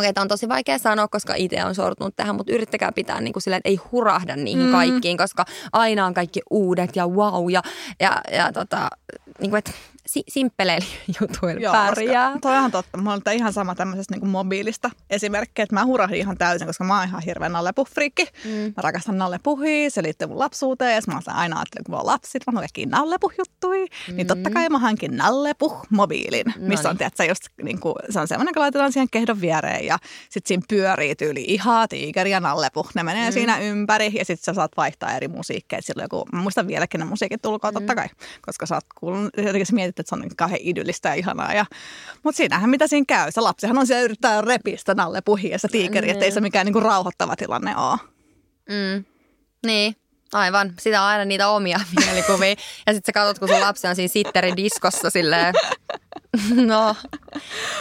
Okei, tämä on tosi vaikea sanoa, koska itse on sortunut tähän, mutta yrittäkää pitää niin kuin silleen, että ei hurahda niihin mm. kaikkiin, koska aina on kaikki uudet ja wow ja, ja, ja tota, niin kuin, että si- simppeleillä jutuilla Joo, pärjää. Toi on totta. Mulla on ihan sama tämmöisestä niin mobiilista esimerkkiä, että mä hurahdin ihan täysin, koska mä oon ihan hirveän nallepuffriikki. Mm. Mä rakastan nallepuhia, se liittyy mun lapsuuteen ja mä aina ajattelin, kun mulla on lapsit, mä oon kaikki nallepuhjuttui, mm. niin totta kai mä hankin nallepuh-mobiilin, no missä on, niin. tiedätkö, just niin kuin, se on semmoinen, kun laitetaan siihen kehdon viereen ja sitten siinä pyörii tyyli ihaa, tiikeri ja nallepuh. Ne menee mm. siinä ympäri ja sitten sä saat vaihtaa eri musiikkeja. Silloin joku, mä muistan vieläkin ne musiikit tulkoon mm. totta kai, koska sä oot kuullut, että se on niin kauhean idyllistä ja ihanaa. Ja, mutta siinähän mitä siinä käy. Se lapsihan on siellä yrittää repistä nalle puhiessa tiikeri, mm. ettei se mikään niin kuin rauhoittava tilanne ole. Mm. Niin, Aivan. Sitä on aina niitä omia mielikuvia. Ja sitten sä katsot, kun sun lapsi on siinä sitterin diskossa silleen, no,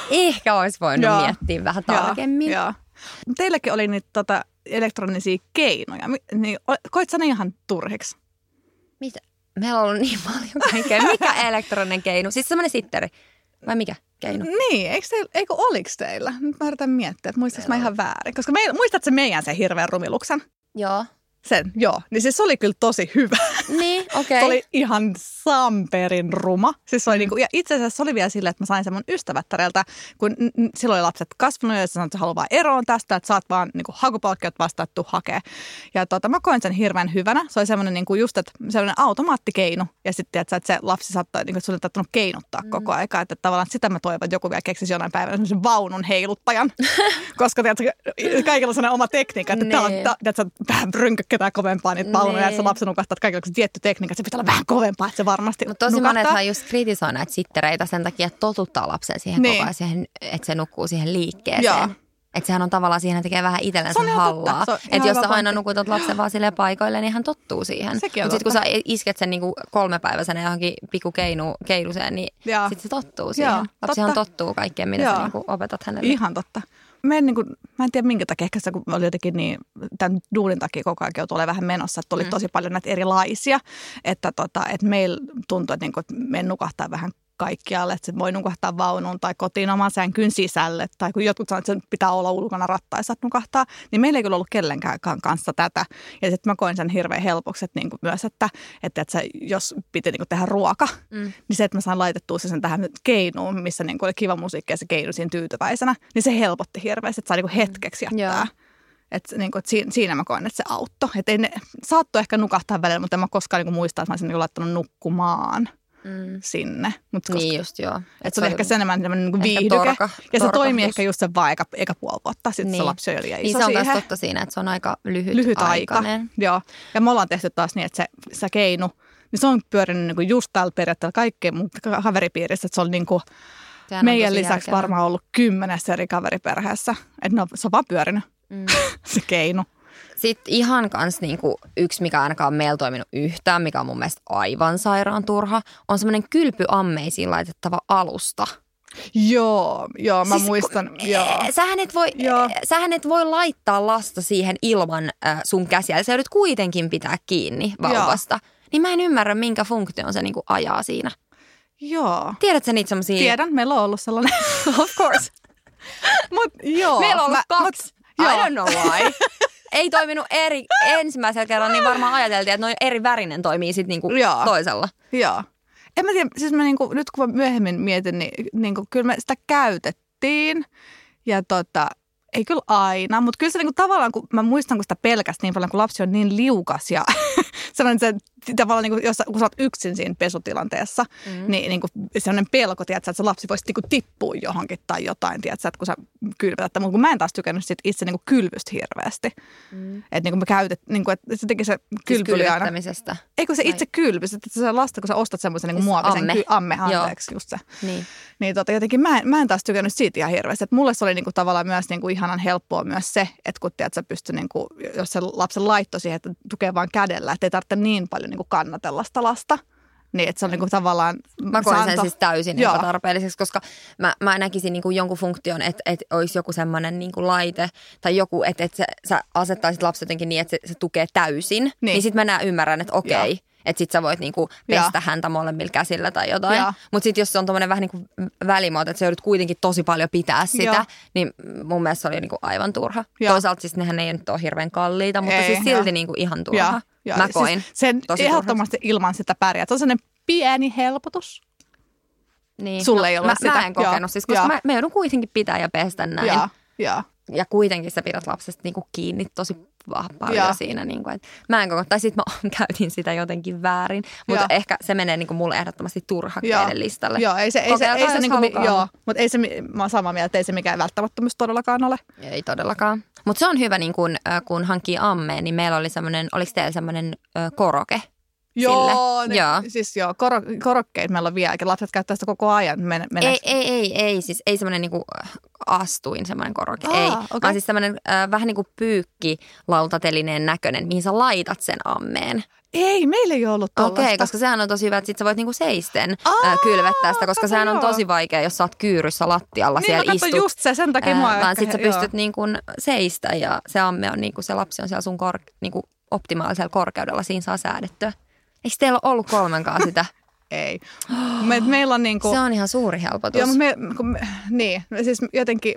ehkä olisi voinut joo. miettiä vähän tarkemmin. Joo, joo. Teilläkin oli niitä tota, elektronisia keinoja. Niin, koit sä ne ihan turhiksi? Mitä? Meillä on ollut niin paljon kaikkea. Mikä elektroninen keino? Siis semmoinen sitteri. Vai mikä keino? Niin, eikö, teillä, eikö oliks teillä? Nyt mä yritän miettiä, että muistatko mä ihan väärin. Koska me, muistatko meidän sen hirveän rumiluksen? Joo. Sen, joo. Niin siis se oli kyllä tosi hyvä. Niin, okei. Okay. se oli ihan samperin ruma. Siis se oli mm. niinku, ja itse asiassa se oli vielä silleen, että mä sain sen mun ystävättäreltä, kun n- silloin oli lapset kasvanut ja se sanoi, että se haluaa eroon tästä, että saat vaan niinku, hakupalkkiot vastattu hakee. Ja tota, mä koin sen hirveän hyvänä. Se oli semmoinen niinku, just, että semmoinen automaattikeino. Ja sitten, että, se lapsi saattaa, niinku, että se oli täyttänyt keinuttaa mm. koko aika. Että tavallaan sitä mä toivon, että joku vielä keksisi jonain päivänä semmoisen vaunun heiluttajan. Koska tiedätkö, kaikilla on oma tekniikka, että tää on, niin. tiedätkö, vähän ketään kovempaa niitä paunoja, että sä lapsen nukahtaa, että kaikilla on tietty tekniikka, että se pitää olla vähän kovempaa, että se varmasti Mutta tosi nukahtaa. monethan just kritisoi näitä sittereitä sen takia, että totuttaa lapsen siihen niin. koko ajan, siihen, että se nukkuu siihen liikkeeseen. Joo. Että sehän on tavallaan siihen, tekee vähän itsellensä hallaa. Että jos sä aina nukutat lapsen vaan sille paikoille, niin hän tottuu siihen. Mutta sitten kun sä isket sen niinku kolmepäiväisenä johonkin pikku keinu, keiluseen, niin sitten se tottuu siihen. Lapsihan tottuu kaikkeen, mitä Joo. sä niinku opetat hänelle. Ihan totta mä en, niin kuin, mä en tiedä minkä takia, ehkä se kun oli jotenkin niin, tämän duunin takia koko ajan tulee vähän menossa, että oli mm. tosi paljon näitä erilaisia, että, tota, että meillä tuntui, että, niin kuin, että me nukahtaa vähän kaikkialle, että se voi nukahtaa vaunuun tai kotiin oman sänkyn sisälle. Tai kun jotkut sanoo, että sen pitää olla ulkona rattaissa, että nukahtaa, niin meillä ei kyllä ollut kellenkään kanssa tätä. Ja sitten mä koin sen hirveän helpoksi, että niin kuin myös, että, että, että se, jos piti niin kuin tehdä ruoka, mm. niin se, että mä saan laitettua sen tähän keinuun, missä niin kuin oli kiva musiikki ja se keinu siinä tyytyväisenä, niin se helpotti hirveästi, että saa niin kuin hetkeksi jättää. Mm. Et, niin kuin, että siinä mä koen, että se auttoi. Että ei ne, saattoi ehkä nukahtaa välillä, mutta en mä koskaan niin muista, että mä olisin niin laittanut nukkumaan mm. sinne. Mut koska, niin just joo. Et se on ehkä se enemmän niin viihdyke. Torka, ja se toimii ehkä just sen vaan eka, eka puoli vuotta. Sitten niin. se lapsi on jo liian niin iso se on siihen. totta siinä, että se on aika lyhyt, lyhyt aika. Joo. Ja me ollaan tehty taas niin, että se, se keinu, niin se on pyörinyt niin kuin just tällä periaatteella kaikkien mun kaveripiirissä. Että se on niin kuin, meidän lisäksi järkevää. varmaan ollut kymmenessä eri kaveriperheessä. Että no, se on vaan pyörinyt mm. se keino. Sitten ihan kans niinku yksi, mikä ainakaan meillä toiminut yhtään, mikä on mun mielestä aivan sairaan turha, on semmoinen kylpyammeisiin laitettava alusta. Joo, joo, mä siis, muistan. Ku, joo. Sähän, et voi, joo. sähän et voi laittaa lasta siihen ilman äh, sun käsiä. Sä joudut kuitenkin pitää kiinni vauvasta. Joo. Niin mä en ymmärrä, minkä funktion se niinku ajaa siinä. Joo. Tiedätkö niitä semmosia? Tiedän, meillä on ollut sellainen. of course. Mut joo. Meillä on ollut mä, kaksi. Mut, I don't know why. Ei toiminut eri ensimmäisellä kerralla, niin varmaan ajateltiin, että noin eri värinen toimii sitten niinku joo. toisella. Joo. En mä tiedä, siis mä niinku, nyt kun mä myöhemmin mietin, niin niinku, kyllä me sitä käytettiin. Ja tota, ei kyllä aina, mutta kyllä se niinku tavallaan, kun mä muistan, kun sitä pelkästään niin paljon, kun lapsi on niin liukas ja sellainen se tavallaan, niin kuin, jos, kun sä oot yksin siinä pesutilanteessa, mm. niin, niin kuin sellainen pelko, tiedätkö, että se lapsi voisi niin kuin, tippua johonkin tai jotain, tiedätkö, että kun sä kylvetät. Mutta kun mä en taas tykännyt sit itse niin kuin kylvystä hirveästi. Mm. Että niin kuin me käytet, niin kuin, että se teki se kylpy siis aina. Ei kun se itse kylvys, että se lasta, kun sä ostat semmoisen niin siis muovisen amme. Ky, amme, anteeksi, Joo. just se. Niin. Niin tota, jotenkin mä en, mä en taas tykännyt siitä ihan hirveästi. Että mulle se oli niin kuin, tavallaan myös niin kuin, ihanan helppoa myös se, että kun tiedät, sä pysty, niin kuin, jos se lapsen laitto siihen, että tukee vaan kädellä, että ei tarvitse niin paljon niin kuin kannatella sitä lasta. Niin, että se on niin kuin tavallaan... Mä koen sen siis täysin tarpeelliseksi, koska mä, mä näkisin niin kuin jonkun funktion, että, että olisi joku semmoinen niin kuin laite tai joku, että, että sä, sä asettaisit lapset jotenkin niin, että se, se tukee täysin. Niin, niin sitten mä näen, ymmärrän, että okei, okay, että sit sä voit niinku pestä ja. häntä molemmilla käsillä tai jotain. Mutta sitten jos se on tommonen vähän niinku välimuoto, että sä joudut kuitenkin tosi paljon pitää sitä, ja. niin mun mielestä se oli niinku aivan turha. Ja. Toisaalta siis nehän ei nyt ole hirveän kalliita, mutta ei, siis silti niinku ihan turha. Ja. Ja. Mä siis koin siis sen tosi ehdottomasti turha. ilman sitä pärjää. Se on sellainen pieni helpotus. Niin. Sulle no, ei ole mä, sitä. Mä en kokenut, ja. siis, koska ja. mä, mä joudun kuitenkin pitää ja pestä näin. Ja. Ja. Ja kuitenkin sä pidät lapsesta niinku kiinni tosi paljon ja. siinä. Niin kuin, että mä en koko, tai sitten mä käytin sitä jotenkin väärin, mutta ja. ehkä se menee niin kuin mulle ehdottomasti turhakkeiden listalle. Joo, ei se, ei se, ei se, niin kuin, joo, mutta ei se, mä oon samaa mieltä, että ei se mikään välttämättömyys todellakaan ole. Ei todellakaan. Mutta se on hyvä, niin kun, kun hankkii ammeen, niin meillä oli semmoinen, oliko teillä semmoinen koroke? Joo, ne, joo. siis joo, koro, korokkeet meillä on vieläkin. Lapset käyttää sitä koko ajan. Men, ei, ei, ei, ei, siis ei semmoinen niinku astuin semmoinen koroke, Aa, ei. Okay. Vaan siis semmoinen äh, vähän niin kuin pyykkilautatelineen näköinen, mihin sä laitat sen ammeen. Ei, meillä ei ollut Okei, okay, koska sehän on tosi hyvä, että sit sä voit niinku seisten Aa, kylvettää sitä, koska sehän on joo. tosi vaikea, jos sä oot kyyryssä lattialla niin, siellä no, istut. just se, sen takia mua Vaan sit sä pystyt niinku seistä ja se amme on niinku, se lapsi on siellä sun kor, niinku optimaalisella korkeudella, siinä saa säädettyä. Eikö teillä ole ollut kolmenkaan sitä? Ei. Me, meillä on niinku, Se on ihan suuri helpotus. Joo, me, kun me, niin, siis jotenkin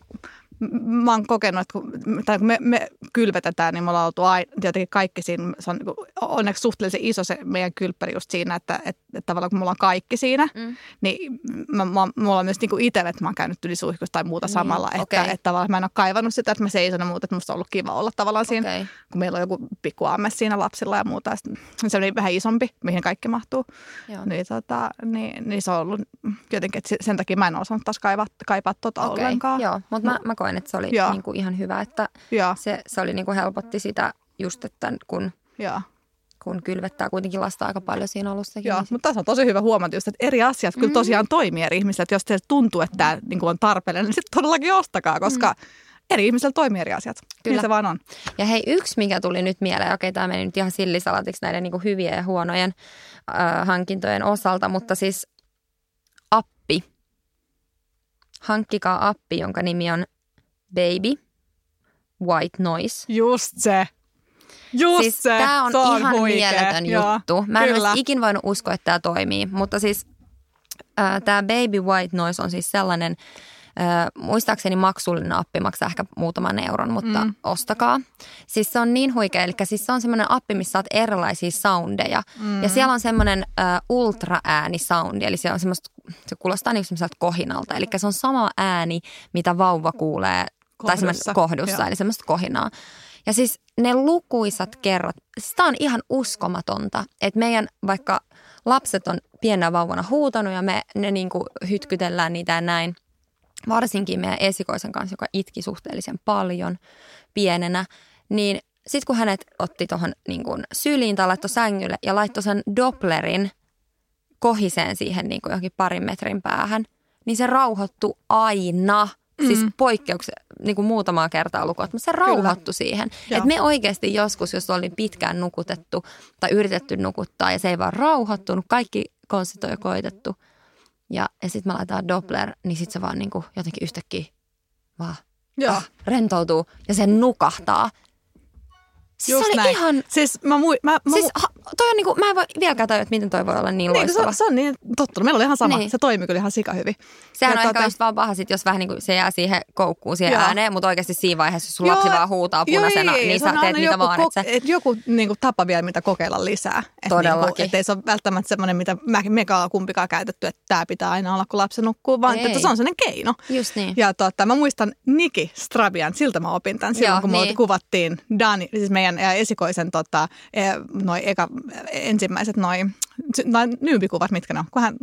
mä oon kokenut, että kun, tai kun me, me kylvetetään, niin me ollaan oltu aina, jotenkin kaikki siinä, se on niin onneksi suhteellisen iso se meidän kylppäri just siinä, että, että, että tavallaan kun mulla on kaikki siinä, mm. niin mä, mä, mulla on myös niin itselle, että mä oon käynyt ylisuihkussa tai muuta niin, samalla, että, okay. että, että tavallaan mä en ole kaivannut sitä, että mä seison ja muuta, että musta on ollut kiva olla tavallaan siinä, okay. kun meillä on joku pikku amme siinä lapsilla ja muuta, ja se on niin vähän isompi, mihin kaikki mahtuu, niin, tota, niin, niin se on ollut jotenkin, että sen takia mä en osannut taas kaivaa, kaipaa tota okay. ollenkaan. Joo, mutta mä, mä koen, että se oli niin kuin ihan hyvä, että se, se oli niin kuin helpotti sitä just, että kun, ja. kun kylvettää kuitenkin lasta aika paljon siinä alussakin. Joo, niin mutta tässä on tosi hyvä huomata just, että eri asiat kyllä mm. tosiaan toimii eri ihmisillä. Että jos teille tuntuu, että tämä niin kuin on tarpeellinen, niin sitten todellakin ostakaa, koska mm. eri ihmisillä toimii eri asiat. Kyllä. Niin se vaan on. Ja hei, yksi mikä tuli nyt mieleen, okei tämä meni nyt ihan sillisalatiksi näiden niin kuin hyvien ja huonojen äh, hankintojen osalta, mutta siis appi. Hankkikaa appi, jonka nimi on Baby, White Noise. Just se. Just siis se. Tämä on, on ihan huikea. mieletön Joo, juttu. Mä en kyllä. olisi ikin voinut uskoa, että tämä toimii, mutta siis tämä Baby White Noise on siis sellainen, äh, muistaakseni maksullinen appi maksaa ehkä muutaman euron, mutta mm. ostakaa. Siis se on niin huikea, eli siis se on semmoinen appi, missä saat erilaisia soundeja. Mm. Ja siellä on semmoinen äh, ultraääni-soundi, eli se on semmoista, se kuulostaa niin semmoiselta kohinalta. Eli se on sama ääni, mitä vauva kuulee kohdussa. tai semmoista kohdussa, Joo. eli semmoista kohinaa. Ja siis ne lukuisat kerrat, siis tämä on ihan uskomatonta, että meidän vaikka lapset on pienenä vauvana huutanut ja me ne niin kuin hytkytellään niitä ja näin. Varsinkin meidän esikoisen kanssa, joka itki suhteellisen paljon pienenä, niin sitten kun hänet otti tuohon niin syliin tai laittoi sängylle ja laittoi sen Dopplerin kohiseen siihen niin kuin johonkin parin metrin päähän, niin se rauhoittui aina – Siis mm. poikkeuksia niin kuin muutamaa kertaa lukua, mutta se rauhoittu siihen. Että me oikeasti joskus, jos oli pitkään nukutettu tai yritetty nukuttaa ja se ei vaan rauhoittunut, kaikki konstit on jo koitettu. Ja, ja sitten mä laitan Doppler, niin sitten se vaan niin kuin jotenkin yhtäkkiä vaan Joo. Ah, rentoutuu ja se nukahtaa. Siis Just se oli näin. ihan... Siis mä, mui, mä, mä siis, ha, toi on niinku, mä en voi vieläkään tajua, että miten toi voi olla niin, niin loistava. Se, se on niin totta. Meillä oli ihan sama. Niin. Se toimii kyllä ihan sika hyvin. Sehän ja on tuota... ehkä just vaan paha sit, jos vähän niinku se jää siihen koukkuun siihen Joo. ääneen, mutta oikeasti siinä vaiheessa, jos sun Joo. lapsi vaan huutaa punaisena, Joo, niin sä teet mitä vaan. Ko- et se... et joku niinku tapa vielä, mitä kokeilla lisää. Et Todellakin. Niinku, ei se ole välttämättä semmoinen, mitä me, meka kumpikaan käytetty, että tämä pitää aina olla, kun lapsi nukkuu, vaan ei. että se on sellainen keino. Just niin. Ja tota, mä muistan Niki Strabian, siltä mä opin tämän silloin, Joo, kun niin. me kuvattiin Dani, siis meidän esikoisen tota, noi eka, ensimmäiset noi, noi nyympikuvat, mitkä ne on, kun hän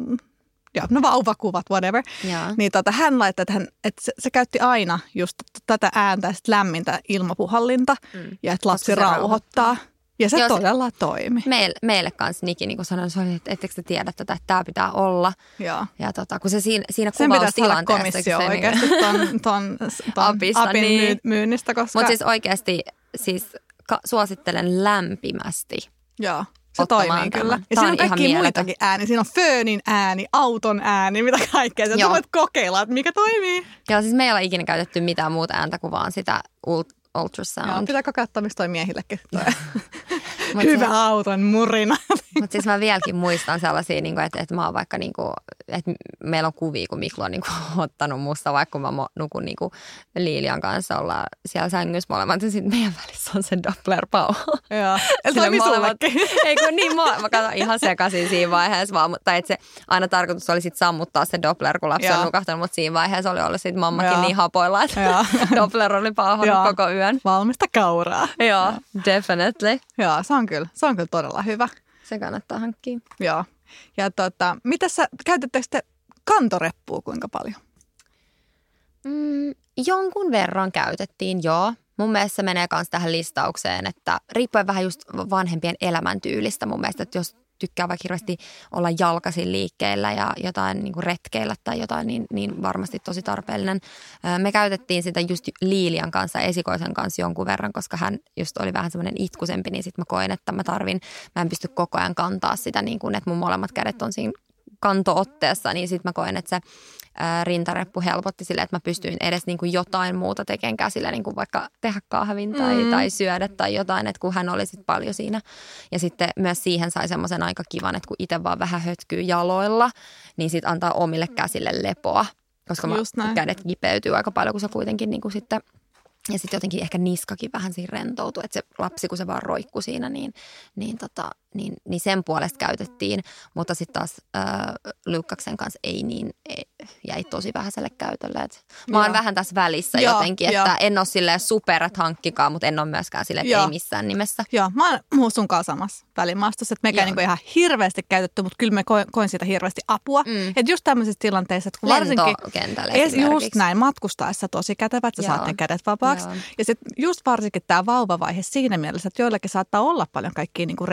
ja no vauvakuvat, whatever. Ja. Niin tota, hän laittoi, että, hän, että se, se, käytti aina just tätä ääntä ja lämmintä ilmapuhallinta mm. ja että lapsi rauhoittaa. rauhoittaa. Ja se Jos, todella toimi. Meille, meille kanssa Niki niin sanoi, että ettekö te tiedä tätä, että tämä pitää olla. Joo. Ja tota, kun se siinä, siinä Sen pitäisi olla komissio se, niin- oikeasti ton, ton, ton Apista, apin niin. myynnistä. Koska... Mutta siis oikeasti siis ka- suosittelen lämpimästi. Joo. Se toimii kyllä. Ja siinä on kaikki muitakin ääni. Siinä on föönin ääni, auton ääni, mitä kaikkea. Sä voit kokeilla, että mikä toimii. Joo, siis me ei ole ikinä käytetty mitään muuta ääntä kuin vaan sitä ultrasound. Joo, pitääkö katsoa, mistä toi miehillekin. Toi. Hyvä se, auton murina. Mutta siis mä vieläkin muistan sellaisia, niin kuin, että, että mä oon vaikka, niin kuin, että meillä on kuvia, kun Miklo on niin kuin, ottanut musta, vaikka kun mä nukun niin kuin Liilian kanssa ollaan siellä sängyssä molemmat, ja sitten meidän välissä on se Doppler-pau. Joo, eli molemmat, ei kun niin, mä, mä katson ihan sekaisin siinä vaiheessa vaan, tai että se aina tarkoitus oli sitten sammuttaa se Doppler, kun lapsi Joo. on nukahtanut, mutta siinä vaiheessa oli ollut sitten mammakin Joo. niin hapoilla, että Doppler oli pauhannut koko yön. Valmista kauraa. Joo, definitely. Joo, se on kyllä, se on kyllä todella hyvä. Se kannattaa hankkia. Joo. Ja tota, mitä sä, käytettekö te kantoreppua kuinka paljon? Mm, jonkun verran käytettiin, joo. Mun mielestä se menee myös tähän listaukseen, että riippuen vähän just vanhempien elämäntyylistä mun mielestä, että jos tykkää vaikka hirveästi olla jalkaisin liikkeellä ja jotain niin kuin retkeillä tai jotain, niin, niin varmasti tosi tarpeellinen. Me käytettiin sitä just Liilian kanssa, esikoisen kanssa jonkun verran, koska hän just oli vähän semmoinen itkusempi, niin sitten mä koin, että mä tarvin, mä en pysty koko ajan kantaa sitä niin kuin, että mun molemmat kädet on siinä kantootteessa, niin sitten mä koen, että se rintareppu helpotti sille, että mä pystyin edes niin kuin jotain muuta tekemään käsillä, niin kuin vaikka tehdä kahvin tai, mm. tai syödä tai jotain, että kun hän oli sitten paljon siinä. Ja sitten myös siihen sai semmoisen aika kivan, että kun itse vaan vähän hötkyy jaloilla, niin sitten antaa omille käsille lepoa, koska mä, kädet kipeytyy aika paljon, kun se kuitenkin niin kuin sitten – ja sitten jotenkin ehkä niskakin vähän siinä rentoutui, että se lapsi, kun se vaan roikku siinä, niin, niin, tota, niin, niin sen puolesta käytettiin. Mutta sitten taas äh, Lykkaksen kanssa ei niin, ei, jäi tosi vähäiselle käytölle. Et mä oon vähän tässä välissä Joo, jotenkin, että en ole silleen super, että hankkikaa, mutta en ole myöskään silleen, että ei missään nimessä. Joo, mä oon sun kanssa samassa välimaastossa, että mekään niinku ihan hirveästi käytetty, mutta kyllä me koin, koin siitä hirveästi apua. Mm. Että just tämmöisissä tilanteissa, että kun varsinkin... Just näin, matkustaessa tosi kätevät, että sä saat ne kädet vapaaksi. Joo. Ja sitten just varsinkin tämä vauvavaihe siinä mielessä, että joillakin saattaa olla paljon kaikkia niinku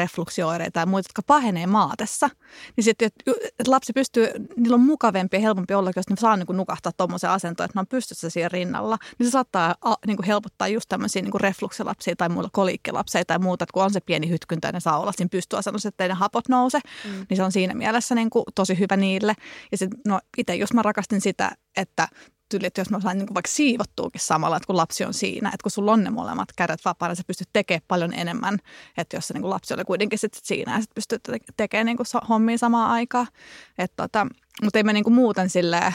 refluksioireita ja muita, jotka pahenee maatessa. Niin sitten, että et lapsi pystyy, niillä on mukavempi ja helpompi olla, jos ne saa niinku nukahtaa tuommoisen asentoon, että ne on pystyssä siinä rinnalla. Niin se saattaa a, niinku helpottaa just tämmöisiä niinku refluksilapsia tai muilla koliikkilapsia tai muuta, että kun on se pieni hytkyntä ne saa olla siinä pystyasennossa, että ne hapot nouse. Mm. Niin se on siinä mielessä niinku tosi hyvä niille. Ja sitten no itse jos mä rakastin sitä, että tyyli, että jos mä saan niin vaikka siivottuukin samalla, että kun lapsi on siinä, että kun sulla on ne molemmat kädet vapaana, sä pystyt tekemään paljon enemmän, että jos se niin kuin lapsi oli kuitenkin sit siinä ja sitten pystyt tekemään niin kuin hommia samaan aikaan. Että tota, Mutta ei me niinku muuten silleen,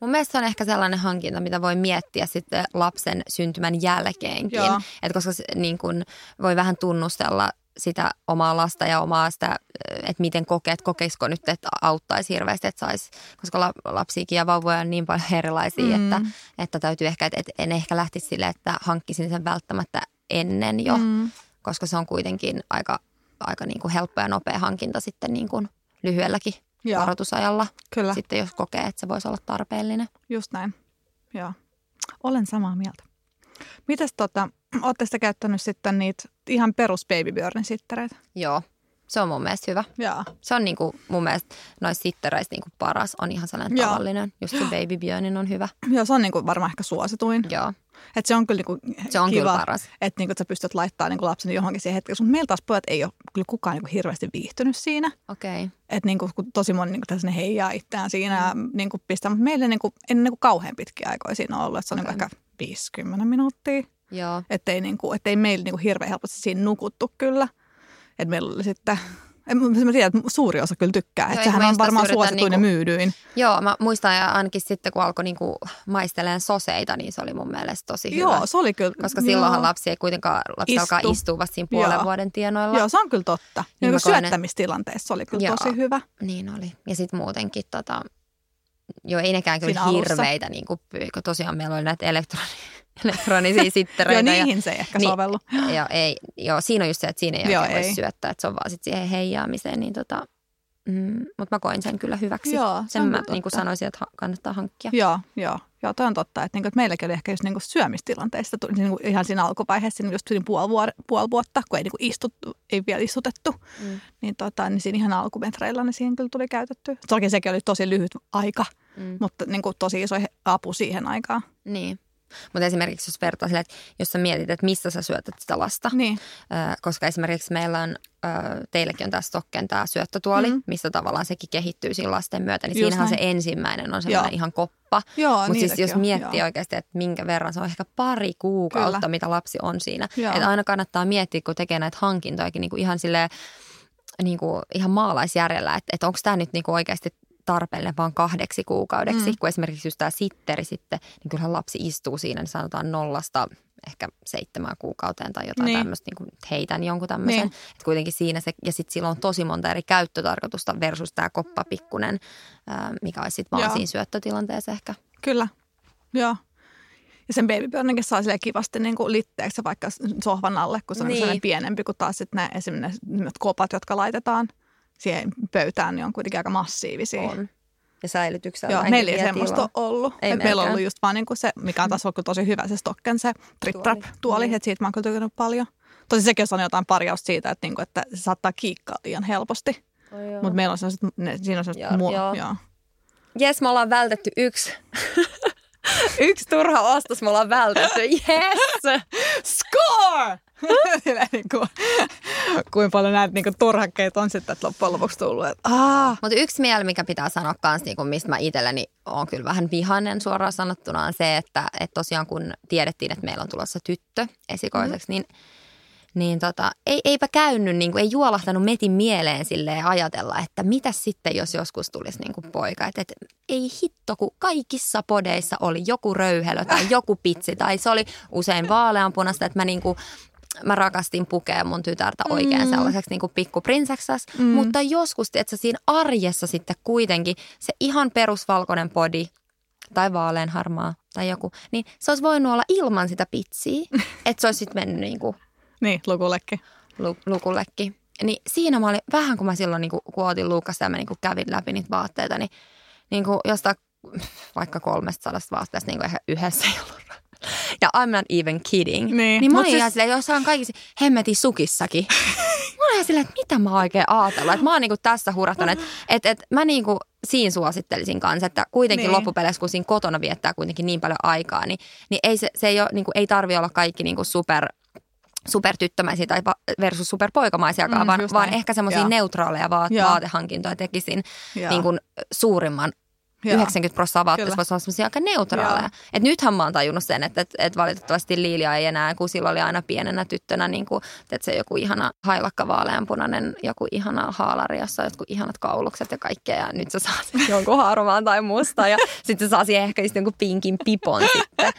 Mun mielestä se on ehkä sellainen hankinta, mitä voi miettiä sitten lapsen syntymän jälkeenkin. Joo. Et koska se, niin kun, voi vähän tunnustella sitä omaa lasta ja omaa sitä, että miten kokeet, kokeisiko nyt, että auttaisi hirveästi, että sais, koska la- lapsiakin ja vauvoja on niin paljon erilaisia, Mm. että, että täytyy ehkä, että että en ehkä lähtisi sille, että hankkisin sen välttämättä ennen jo, Mm. koska se on kuitenkin aika, aika niin kuin helppo ja nopea hankinta sitten niin kuin lyhyelläkin Joo. varoitusajalla, kyllä, sitten jos kokee, että se voisi olla tarpeellinen. just näin. Joo, olen samaa mieltä. Mites tota, ootte sitä käyttänyt sitten niitä ihan perus Baby Björnin sittereitä? Joo, se on mun mielestä hyvä. Joo. Se on niinku mun mielestä noissa sittereistä niinku paras, on ihan sellainen Joo. tavallinen. Just se Baby Björnin on hyvä. Joo, se on niinku varmaan ehkä suosituin. Joo, Et se on kyllä niinku se on kiva, kyllä paras. että niinku, että sä pystyt laittamaan niinku lapsen johonkin siihen hetkeen. Mutta meillä taas pojat ei ole kyllä kukaan niinku hirveästi viihtynyt siinä. Okei. Okay. Että niinku, kun tosi moni niinku, tässä ne heijaa itseään siinä ja niinku, pistää. Mutta meillä niinku, ei niinku kauhean pitkiä aikoja siinä ollut. Että se on Okei. niinku ehkä 50 minuuttia. Joo. Että ei, niinku, ettei meillä niinku hirveän helposti siinä nukuttu kyllä. Että meillä oli sitten... en- Mä tiedän, että suuri osa kyllä tykkää. Joo, Että eikö sehän on varmaan suosituin ja niinku- myydyin. Joo, mä muistan ja ainakin sitten kun alkoi niinku maisteleen soseita, niin se oli mun mielestä tosi hyvä. Joo, se oli kyllä. Koska silloinhan joo. lapsi ei kuitenkaan, lapsi Istu. alkaa istua vasta siinä puolen Joo. vuoden tienoilla. Joo, se on kyllä totta. Niin Niin että- syöttämistilanteessa se oli kyllä Joo. tosi hyvä. Niin oli. Ja sitten muutenkin tota, joo ei nekään kyllä Siinä alussa. hirveitä, niin kuin, kun tosiaan meillä oli näitä elektroni, elektronisia Joo, sittereitä. ja, niihin se ei ehkä Niin. sovellu. ja ei, joo, siinä on just se, että siinä ei Joo, oikein voi ei. syöttää, että se on vaan sit siihen heijaamiseen. Niin tota, mm, mutta mä koin sen kyllä hyväksi. Joo, se sen on mä kyllä niin kuin totta. sanoisin, että kannattaa hankkia. Joo, joo. Joo, toi on totta. Että, niinku, että meilläkin oli ehkä just niinku syömistilanteista tuli niinku ihan siinä alkuvaiheessa, niin just siinä puoli, vuor- puoli vuotta, kun ei, niinku istuttu, ei vielä istutettu. Mm. Niin, tota, niin siinä ihan alkumetreillä niin siihen kyllä tuli käytetty. Toki sekin oli tosi lyhyt aika, Mm. mutta niinku, tosi iso apu siihen aikaan. Niin. Mutta esimerkiksi jos vertaa sille, että jos sä mietit, että missä sä syötät sitä lasta, Niin, Ö, koska esimerkiksi meillä on, ö, teillekin on tämä Stokken tämä syöttötuoli, Mhm. mm. missä tavallaan sekin kehittyy siinä lasten myötä, niin Just siinähän näin. se ensimmäinen on semmoinen Joo. ihan koppa. Mutta siis jos miettii joo. oikeasti, että minkä verran, se on ehkä pari kuukautta, Kyllä. mitä lapsi on siinä. Että aina kannattaa miettiä, kun tekee näitä hankintojakin niin kuin ihan silleen, niin kuin ihan maalaisjärjellä, että, että onko tämä nyt niin kuin oikeasti tarpeellinen vaan kahdeksi kuukaudeksi, Mm. kun esimerkiksi just tämä sitteri sitten, niin kyllähän lapsi istuu siinä, niin sanotaan nollasta ehkä seitsemään kuukauteen tai jotain Niin. tämmöistä, niin kuin heitän jonkun tämmöisen. Niin. Että kuitenkin siinä se, ja sitten sillä on tosi monta eri käyttötarkoitusta versus tämä koppapikkunen, mikä olisi sitten vaan Joo. siinä syöttötilanteessa ehkä. Kyllä, joo. Ja sen babybjörninkin saa silleen kivasti niin kuin litteeksi vaikka sohvan alle, kun se on Niin. pienempi kuin taas sitten ne esimerkiksi ne kopat, jotka laitetaan siihen pöytään, niin on kuitenkin aika massiivisia. On. Ja säilytyksellä Joo, meillä ei semmoista ole ollut. Ei meillä on ollut just vaan niinku se, mikä on taas ollut tosi hyvä, se Stocken, se trip trap Tuoli. tuoli, Niin. että siitä mä oon kyllä tykännyt paljon. Tosi sekin on jotain parjausta siitä, että, niinku, että se saattaa kiikkaa liian helposti. Mutta meillä on sellaiset, ne, siinä on sellaiset Joo, mua, joo. joo. Jes, me ollaan vältetty yksi. yksi turha ostos me ollaan vältetty. Yes! Score! Silleen niinku, kuinka paljon näitä niinku turhakkeita on sitten että loppujen lopuksi tullut. Mutta yksi mieli, mikä pitää sanoa kans, niin mistä mä itselleni on kyllä vähän vihainen suoraan sanottuna, on se, että, että tosiaan kun tiedettiin, että meillä on tulossa tyttö esikoiseksi, mm-hmm. niin niin tota, ei, eipä käynyt, niin kuin, ei juolahtanut metin mieleen silleen ajatella, että mitä sitten, jos joskus tulisi niin kuin poika. Että et, ei hitto, kun kaikissa podeissa oli joku röyhelö tai joku pitsi tai se oli usein vaaleanpunasta, että mä niin kuin, mä rakastin pukea mun tytärtä oikein Mm. sellaiseksi niin kuin pikkuprinsessas, Mm. mutta joskus, että siinä arjessa sitten kuitenkin se ihan perusvalkoinen podi tai vaaleanharmaa tai joku, niin se olisi voinut olla ilman sitä pitsiä, että se olisi sitten mennyt niin kuin niin, lukullekin. lu- lukullekin. Niin siinä mä olin, vähän kun mä silloin niin kun otin Luukasta ja mä niin kuin kävin läpi niitä vaatteita, niin, niin kuin jostain vaikka 300 vaatteesta niin kuin ehkä yhdessä ei ollut. Ja I'm not even kidding. Niin, niin mä olin siis- ihan silleen, jossain kaikissa hemmetin sukissakin. Mä olin ihan silleen, että mitä mä oikein ajatellut. Että mä oon niinku tässä hurahtanut. Että et, et mä niinku siinä suosittelisin kanssa, että kuitenkin Niin. loppupeleissä, kun siinä kotona viettää kuitenkin niin paljon aikaa, niin, niin ei, se, se ei, ole, niinku, ei tarvi olla kaikki niinku super supertyttömäisiä tai versus superpoikamaisiakaan, Mm, vaan, vaan ehkä semmoisia neutraaleja va- Joo. vaatehankintoja tekisin niin kuin suurimman Joo. 90 prosenttia vaatteista voisi olla sellaisia aika neutraaleja. Joo. Et nythän mä oon tajunnut sen, että, että, että valitettavasti Liilia ei enää, kun silloin oli aina pienenä tyttönä, niin kuin, että se joku ihana hailakka vaaleanpunainen, joku ihana haalari, jossa on jotkut ihanat kaulukset ja kaikkea. Ja nyt se saa sen jonkun harmaan tai musta ja sitten se saa siihen ehkä just jonkun pinkin pipon sitten.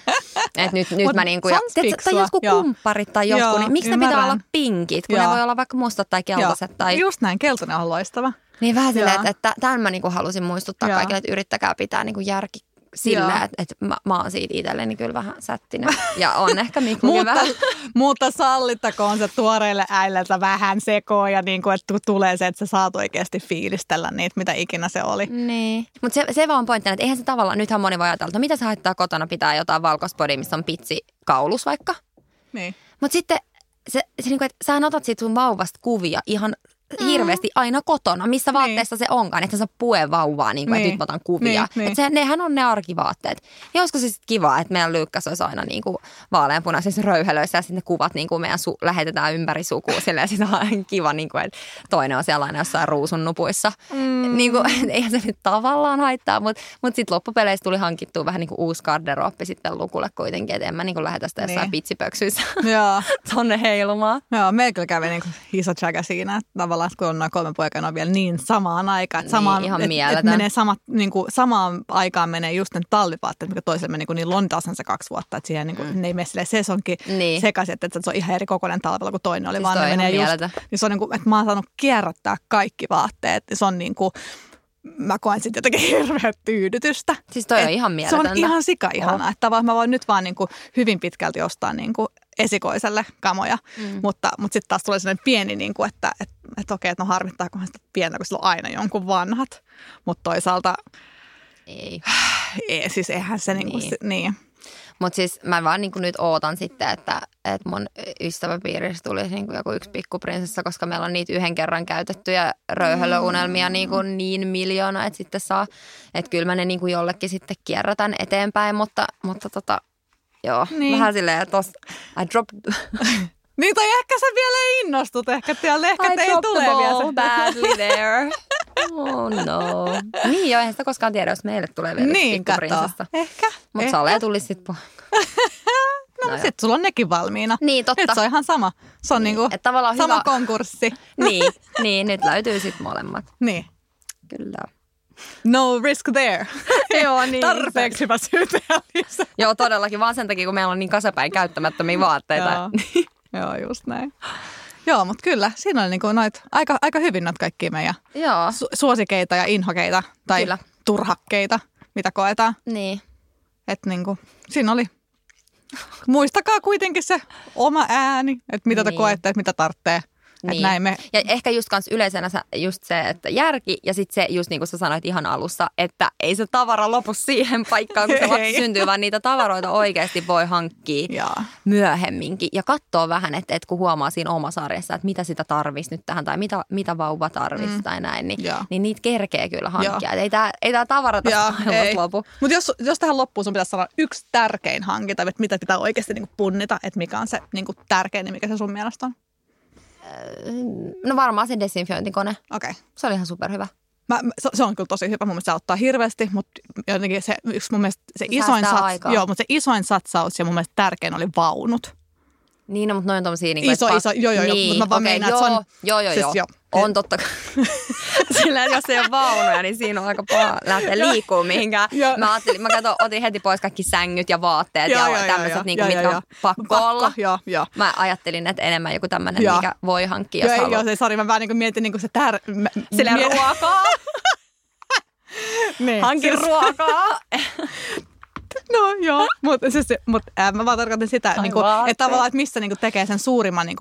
Et nyt, nyt Mut mä niinku, se ja, tiedätkö, tai jotkut joo. kumpparit tai jotkut, Joo, niin miksi ne pitää olla pinkit, kun Joo. ne voi olla vaikka mustat tai keltaiset tai Just näin, keltainen on loistava. Niin vähän silleen, että, että tämän mä niinku halusin muistuttaa Joo. kaikille, että yrittäkää pitää niinku järki sillä, että, että mä, mä oon siitä itselleni kyllä vähän sättinen. Ja on ehkä Miklukin Mutta, vähän. mutta sallittakoon se tuoreille äidiltä vähän sekoon ja niin kuin, että tulee se, että sä saat oikeasti fiilistellä niitä, mitä ikinä se oli. Niin. Mutta se, se vaan pointtina, että eihän se tavallaan, nythän moni voi ajatella, että no mitä se haittaa kotona pitää jotain valkoispodia, missä on pitsi kaulus vaikka. Niin. Mutta sitten se, se niinku, että sä otat siitä sun vauvasta kuvia ihan hirveästi aina kotona, missä vaatteessa se onkaan, että sä pue vauvaa, niin kuin, Niin. että nyt mä otan kuvia. Niin, niin. Että se, nehän on ne arkivaatteet. Ja olisiko se sitten kiva, että meidän lyykkäs olisi aina niin kuin vaaleanpunaisissa röyhelöissä ja sitten ne kuvat niin kuin meidän su- lähetetään ympäri sukua silleen, sitten on kiva, niin kuin, että toinen on siellä aina jossain ruusun nupuissa. Mm. Niin kuin, eihän se nyt tavallaan haittaa, mutta, mutta sitten loppupeleissä tuli hankittua vähän niin kuin uusi garderooppi sitten lukulle kuitenkin, että en mä niin kuin lähetä sitä jossain Niin. pitsipöksyissä tonne heilumaan. Joo, meillä kyllä kävi niin iso tsäkä siinä, että tavallaan, että kun on noin kolme poikaa, ne on vielä niin samaan aikaan. Että Niin, samaan, ihan et, et menee samat, niin kuin, samaan aikaan menee just ne talvivaatteet, mikä toiselle meni, kun niin Lontaasen se kaksi vuotta, että siihen niin kuin, ne ei mene silleen sesonkin Niin. sekaisin, että, että se on ihan eri kokoinen talvella kuin toinen oli, Siis vaan toi ne on menee ihan just, niin se on niin kuin, että mä oon saanut kierrättää kaikki vaatteet, se on niin kuin, mä koen sitten jotenkin hirveä tyydytystä. Siis toi on Et ihan Se mieletöntä. on ihan sika ihanaa, että tavallaan mä voin nyt vaan niin kuin hyvin pitkälti ostaa niin kuin esikoiselle kamoja, mm. mutta, mutta sitten taas tulee sellainen pieni, niin kuin, että et, et okei, että no harmittaakohan sitä pientä, kun sillä on aina jonkun vanhat. Mutta toisaalta, Ei. ei, siis eihän se niin kuin, Niin. niin. niin. Mutta siis mä vaan niin nyt ootan sitten, että, että mun ystäväpiirissä tulisi niin joku yksi pikkuprinsessa, koska meillä on niitä yhden kerran käytettyjä röyhölöunelmia niin, kuin niin miljoona, että sitten saa, että kyllä mä ne niin kuin jollekin sitten kierrätän eteenpäin, mutta, mutta tota, joo, Niin. vähän silleen, että tos, I dropped, Niin tai ehkä sä vielä innostut, ehkä, tiedä, ehkä I teillä dropped the vielä se. badly there. Oh no. Niin joo, eihän sitä koskaan tiedä, jos meille tulee vielä Niin, pikkuprinsessa. Ehkä. Mutta. Sale tulisi sitten No, no sitten sulla on nekin valmiina. Niin, totta. Nyt se on ihan sama. Se on Niin, niin, niinku sama hyvä- konkurssi. niin, niin, nyt löytyy sitten molemmat. Niin. Kyllä. No risk there. Joo, niin. Tarpeeksi hyvä. Joo, todellakin, vaan sen takia, kun meillä on niin kasapäin käyttämättömiä vaatteita. Joo. Joo, just näin. Joo, mutta kyllä, siinä oli niinku noit, aika, aika hyvin noita kaikkia meidän Joo, su- suosikeita ja inhokeita tai Kyllä. turhakkeita, mitä koetaan. niin. Että niinku, siinä oli, muistakaa kuitenkin se oma ääni, että mitä te Niin. koette, että mitä tarvitsee. Että Niin. näin me, Ja ehkä just kans yleisenä just se, että järki ja sitten se just niin kuin sä sanoit ihan alussa, että ei se tavara lopu siihen paikkaan, kun se lapsi syntyy, vaan niitä tavaroita oikeasti voi hankkia Jaa. myöhemminkin. Ja katsoa vähän, että, että kun huomaa siinä omassa arjessa, että mitä sitä tarvisi nyt tähän tai mitä, mitä vauva tarvisi mm. tai näin, niin, niin niitä kerkee kyllä hankkia. Ei tämä ei tää tavara tässä lopu. Mutta jos, jos tähän loppuun sun pitäisi sanoa yksi tärkein hankinta, että mitä pitää oikeasti niinku punnita, että mikä on se niinku tärkein, niin mikä se sun mielestä on? No varmaan se desinfiointikone. Okei. Okay. Se oli ihan superhyvä. Mä, se, se on kyllä tosi hyvä. Mun mielestä se auttaa hirveästi, mutta jotenkin se yksi mun mielestä se, Se isoin, sats, aikaa. joo, mutta se isoin satsaus ja mun mielestä tärkein oli vaunut. Niin, no, mutta noin tommosia... Niin Iso, iso, joo, joo, joo, niin, mutta mä vaan okei, meinaan, joo, se on- Joo, joo, siis joo. joo. On totta kai. Sillä jos ei ole vaunuja, niin siinä on aika paha lähteä liikkuu mihinkään. Joo. Mä, ajattelin, mä katson, otin heti pois kaikki sängyt ja vaatteet ja tämmöiset, niinku, mitkä on pakko, olla. Joo, joo. Mä ajattelin, että enemmän joku tämmöinen, Joo. mikä voi hankkia, jos Joo, haluaa. joo, se, sori, mä vähän niin kuin mietin niin kuin se tär... Mä, mie- ruokaa, niin, hankin siis- ruokaa. No joo, mutta siis, mut, äh, mä vaan tarkoitan sitä, niin vaatteet. että tavallaan, että missä niin kuin, tekee sen suurimman niin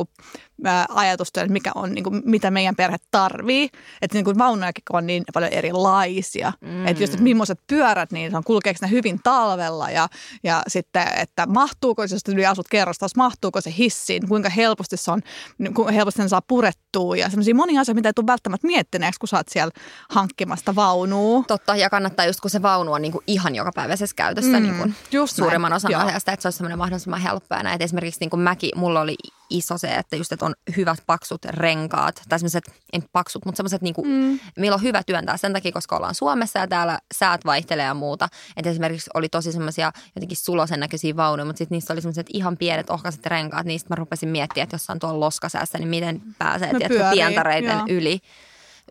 kuin, ajatustyön, että mikä on, niin kuin, mitä meidän perhe tarvii. Että niin kuin, vaunujakin on niin paljon erilaisia. Mm. Että just, että millaiset pyörät, niin se on, kulkeeko ne hyvin talvella ja, ja sitten, että mahtuuko, jos yli asut kerrostalossa, mahtuuko se hissiin, kuinka helposti se on, niin kuinka helposti sen saa purettua ja sellaisia monia asioita, mitä ei tule välttämättä miettineeksi, kun sä oot siellä hankkimasta vaunua. Totta, ja kannattaa just kun se vaunu on niinku ihan jokapäiväisessä käytössä, mm. niin kuin just suurimman näin, osan joo. ajasta, että se olisi semmoinen mahdollisimman helppoa. Ja näin, esimerkiksi niin kuin mäkin, mulla oli iso se, että just, että on hyvät paksut renkaat, tai semmoiset, en paksut, mutta semmoiset, niin mm. millä on hyvä työntää sen takia, koska ollaan Suomessa ja täällä säät vaihtelee ja muuta. Että esimerkiksi oli tosi semmoisia jotenkin sulosen näköisiä vaunuja, mutta sitten niissä oli semmoiset ihan pienet ohkaiset renkaat, niistä mä rupesin miettimään, että jos on tuolla loskasäässä, niin miten pääsee Ne tiedätkö, pientareiden joo. yli,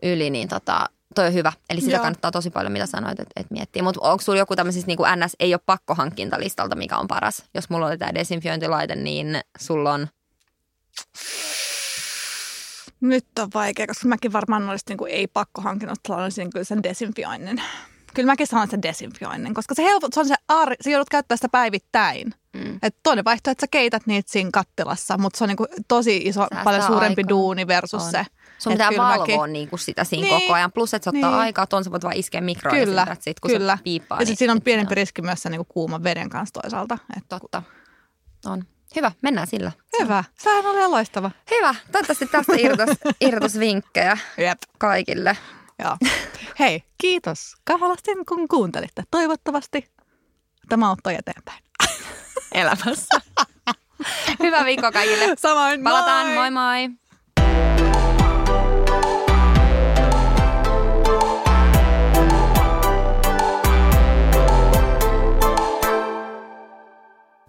yli, niin tota, toi on hyvä. Eli sitä Joo. kannattaa tosi paljon, mitä sanoit, että, että miettiä. Mutta onko sulla joku tämmöisistä niin kuin NS ei ole pakkohankintalistalta, mikä on paras? Jos mulla oli tämä desinfiointilaite, niin sulla on... Nyt on vaikea, koska mäkin varmaan olisin niin kuin ei pakko hankinut, olisin kyllä sen desinfioinnin. Kyllä mäkin sanon sen desinfioinnin, koska se, helpot, se on se ar, sä joudut käyttää sitä päivittäin. Mm. Et toinen vaihtoehto, että sä keität niitä siinä kattilassa, mutta se on niinku tosi iso, Säästää paljon suurempi aikaa. duuni versus On. se. Sun pitää valvoa niin kuin sitä siinä Niin. koko ajan. Plus, että se ottaa Niin. aikaa, ton sä voit vaan iskeä mikroon Kyllä, ja sit, kun kyllä. se piippaa. ja sitten niin siinä on sit pienempi se riski myös sen niinku kuuman veden kanssa toisaalta. Et Totta. On. Hyvä, mennään sillä. Hyvä. Sehän oli loistava. Hyvä. Toivottavasti tästä irtos, irtosvinkkejä Jep. kaikille. Joo. Hei, kiitos kamalasti kun kuuntelitte. Toivottavasti tämä auttoi eteenpäin. Elämässä. Hyvää viikkoa kaikille. Samoin, Palataan. Moi moi.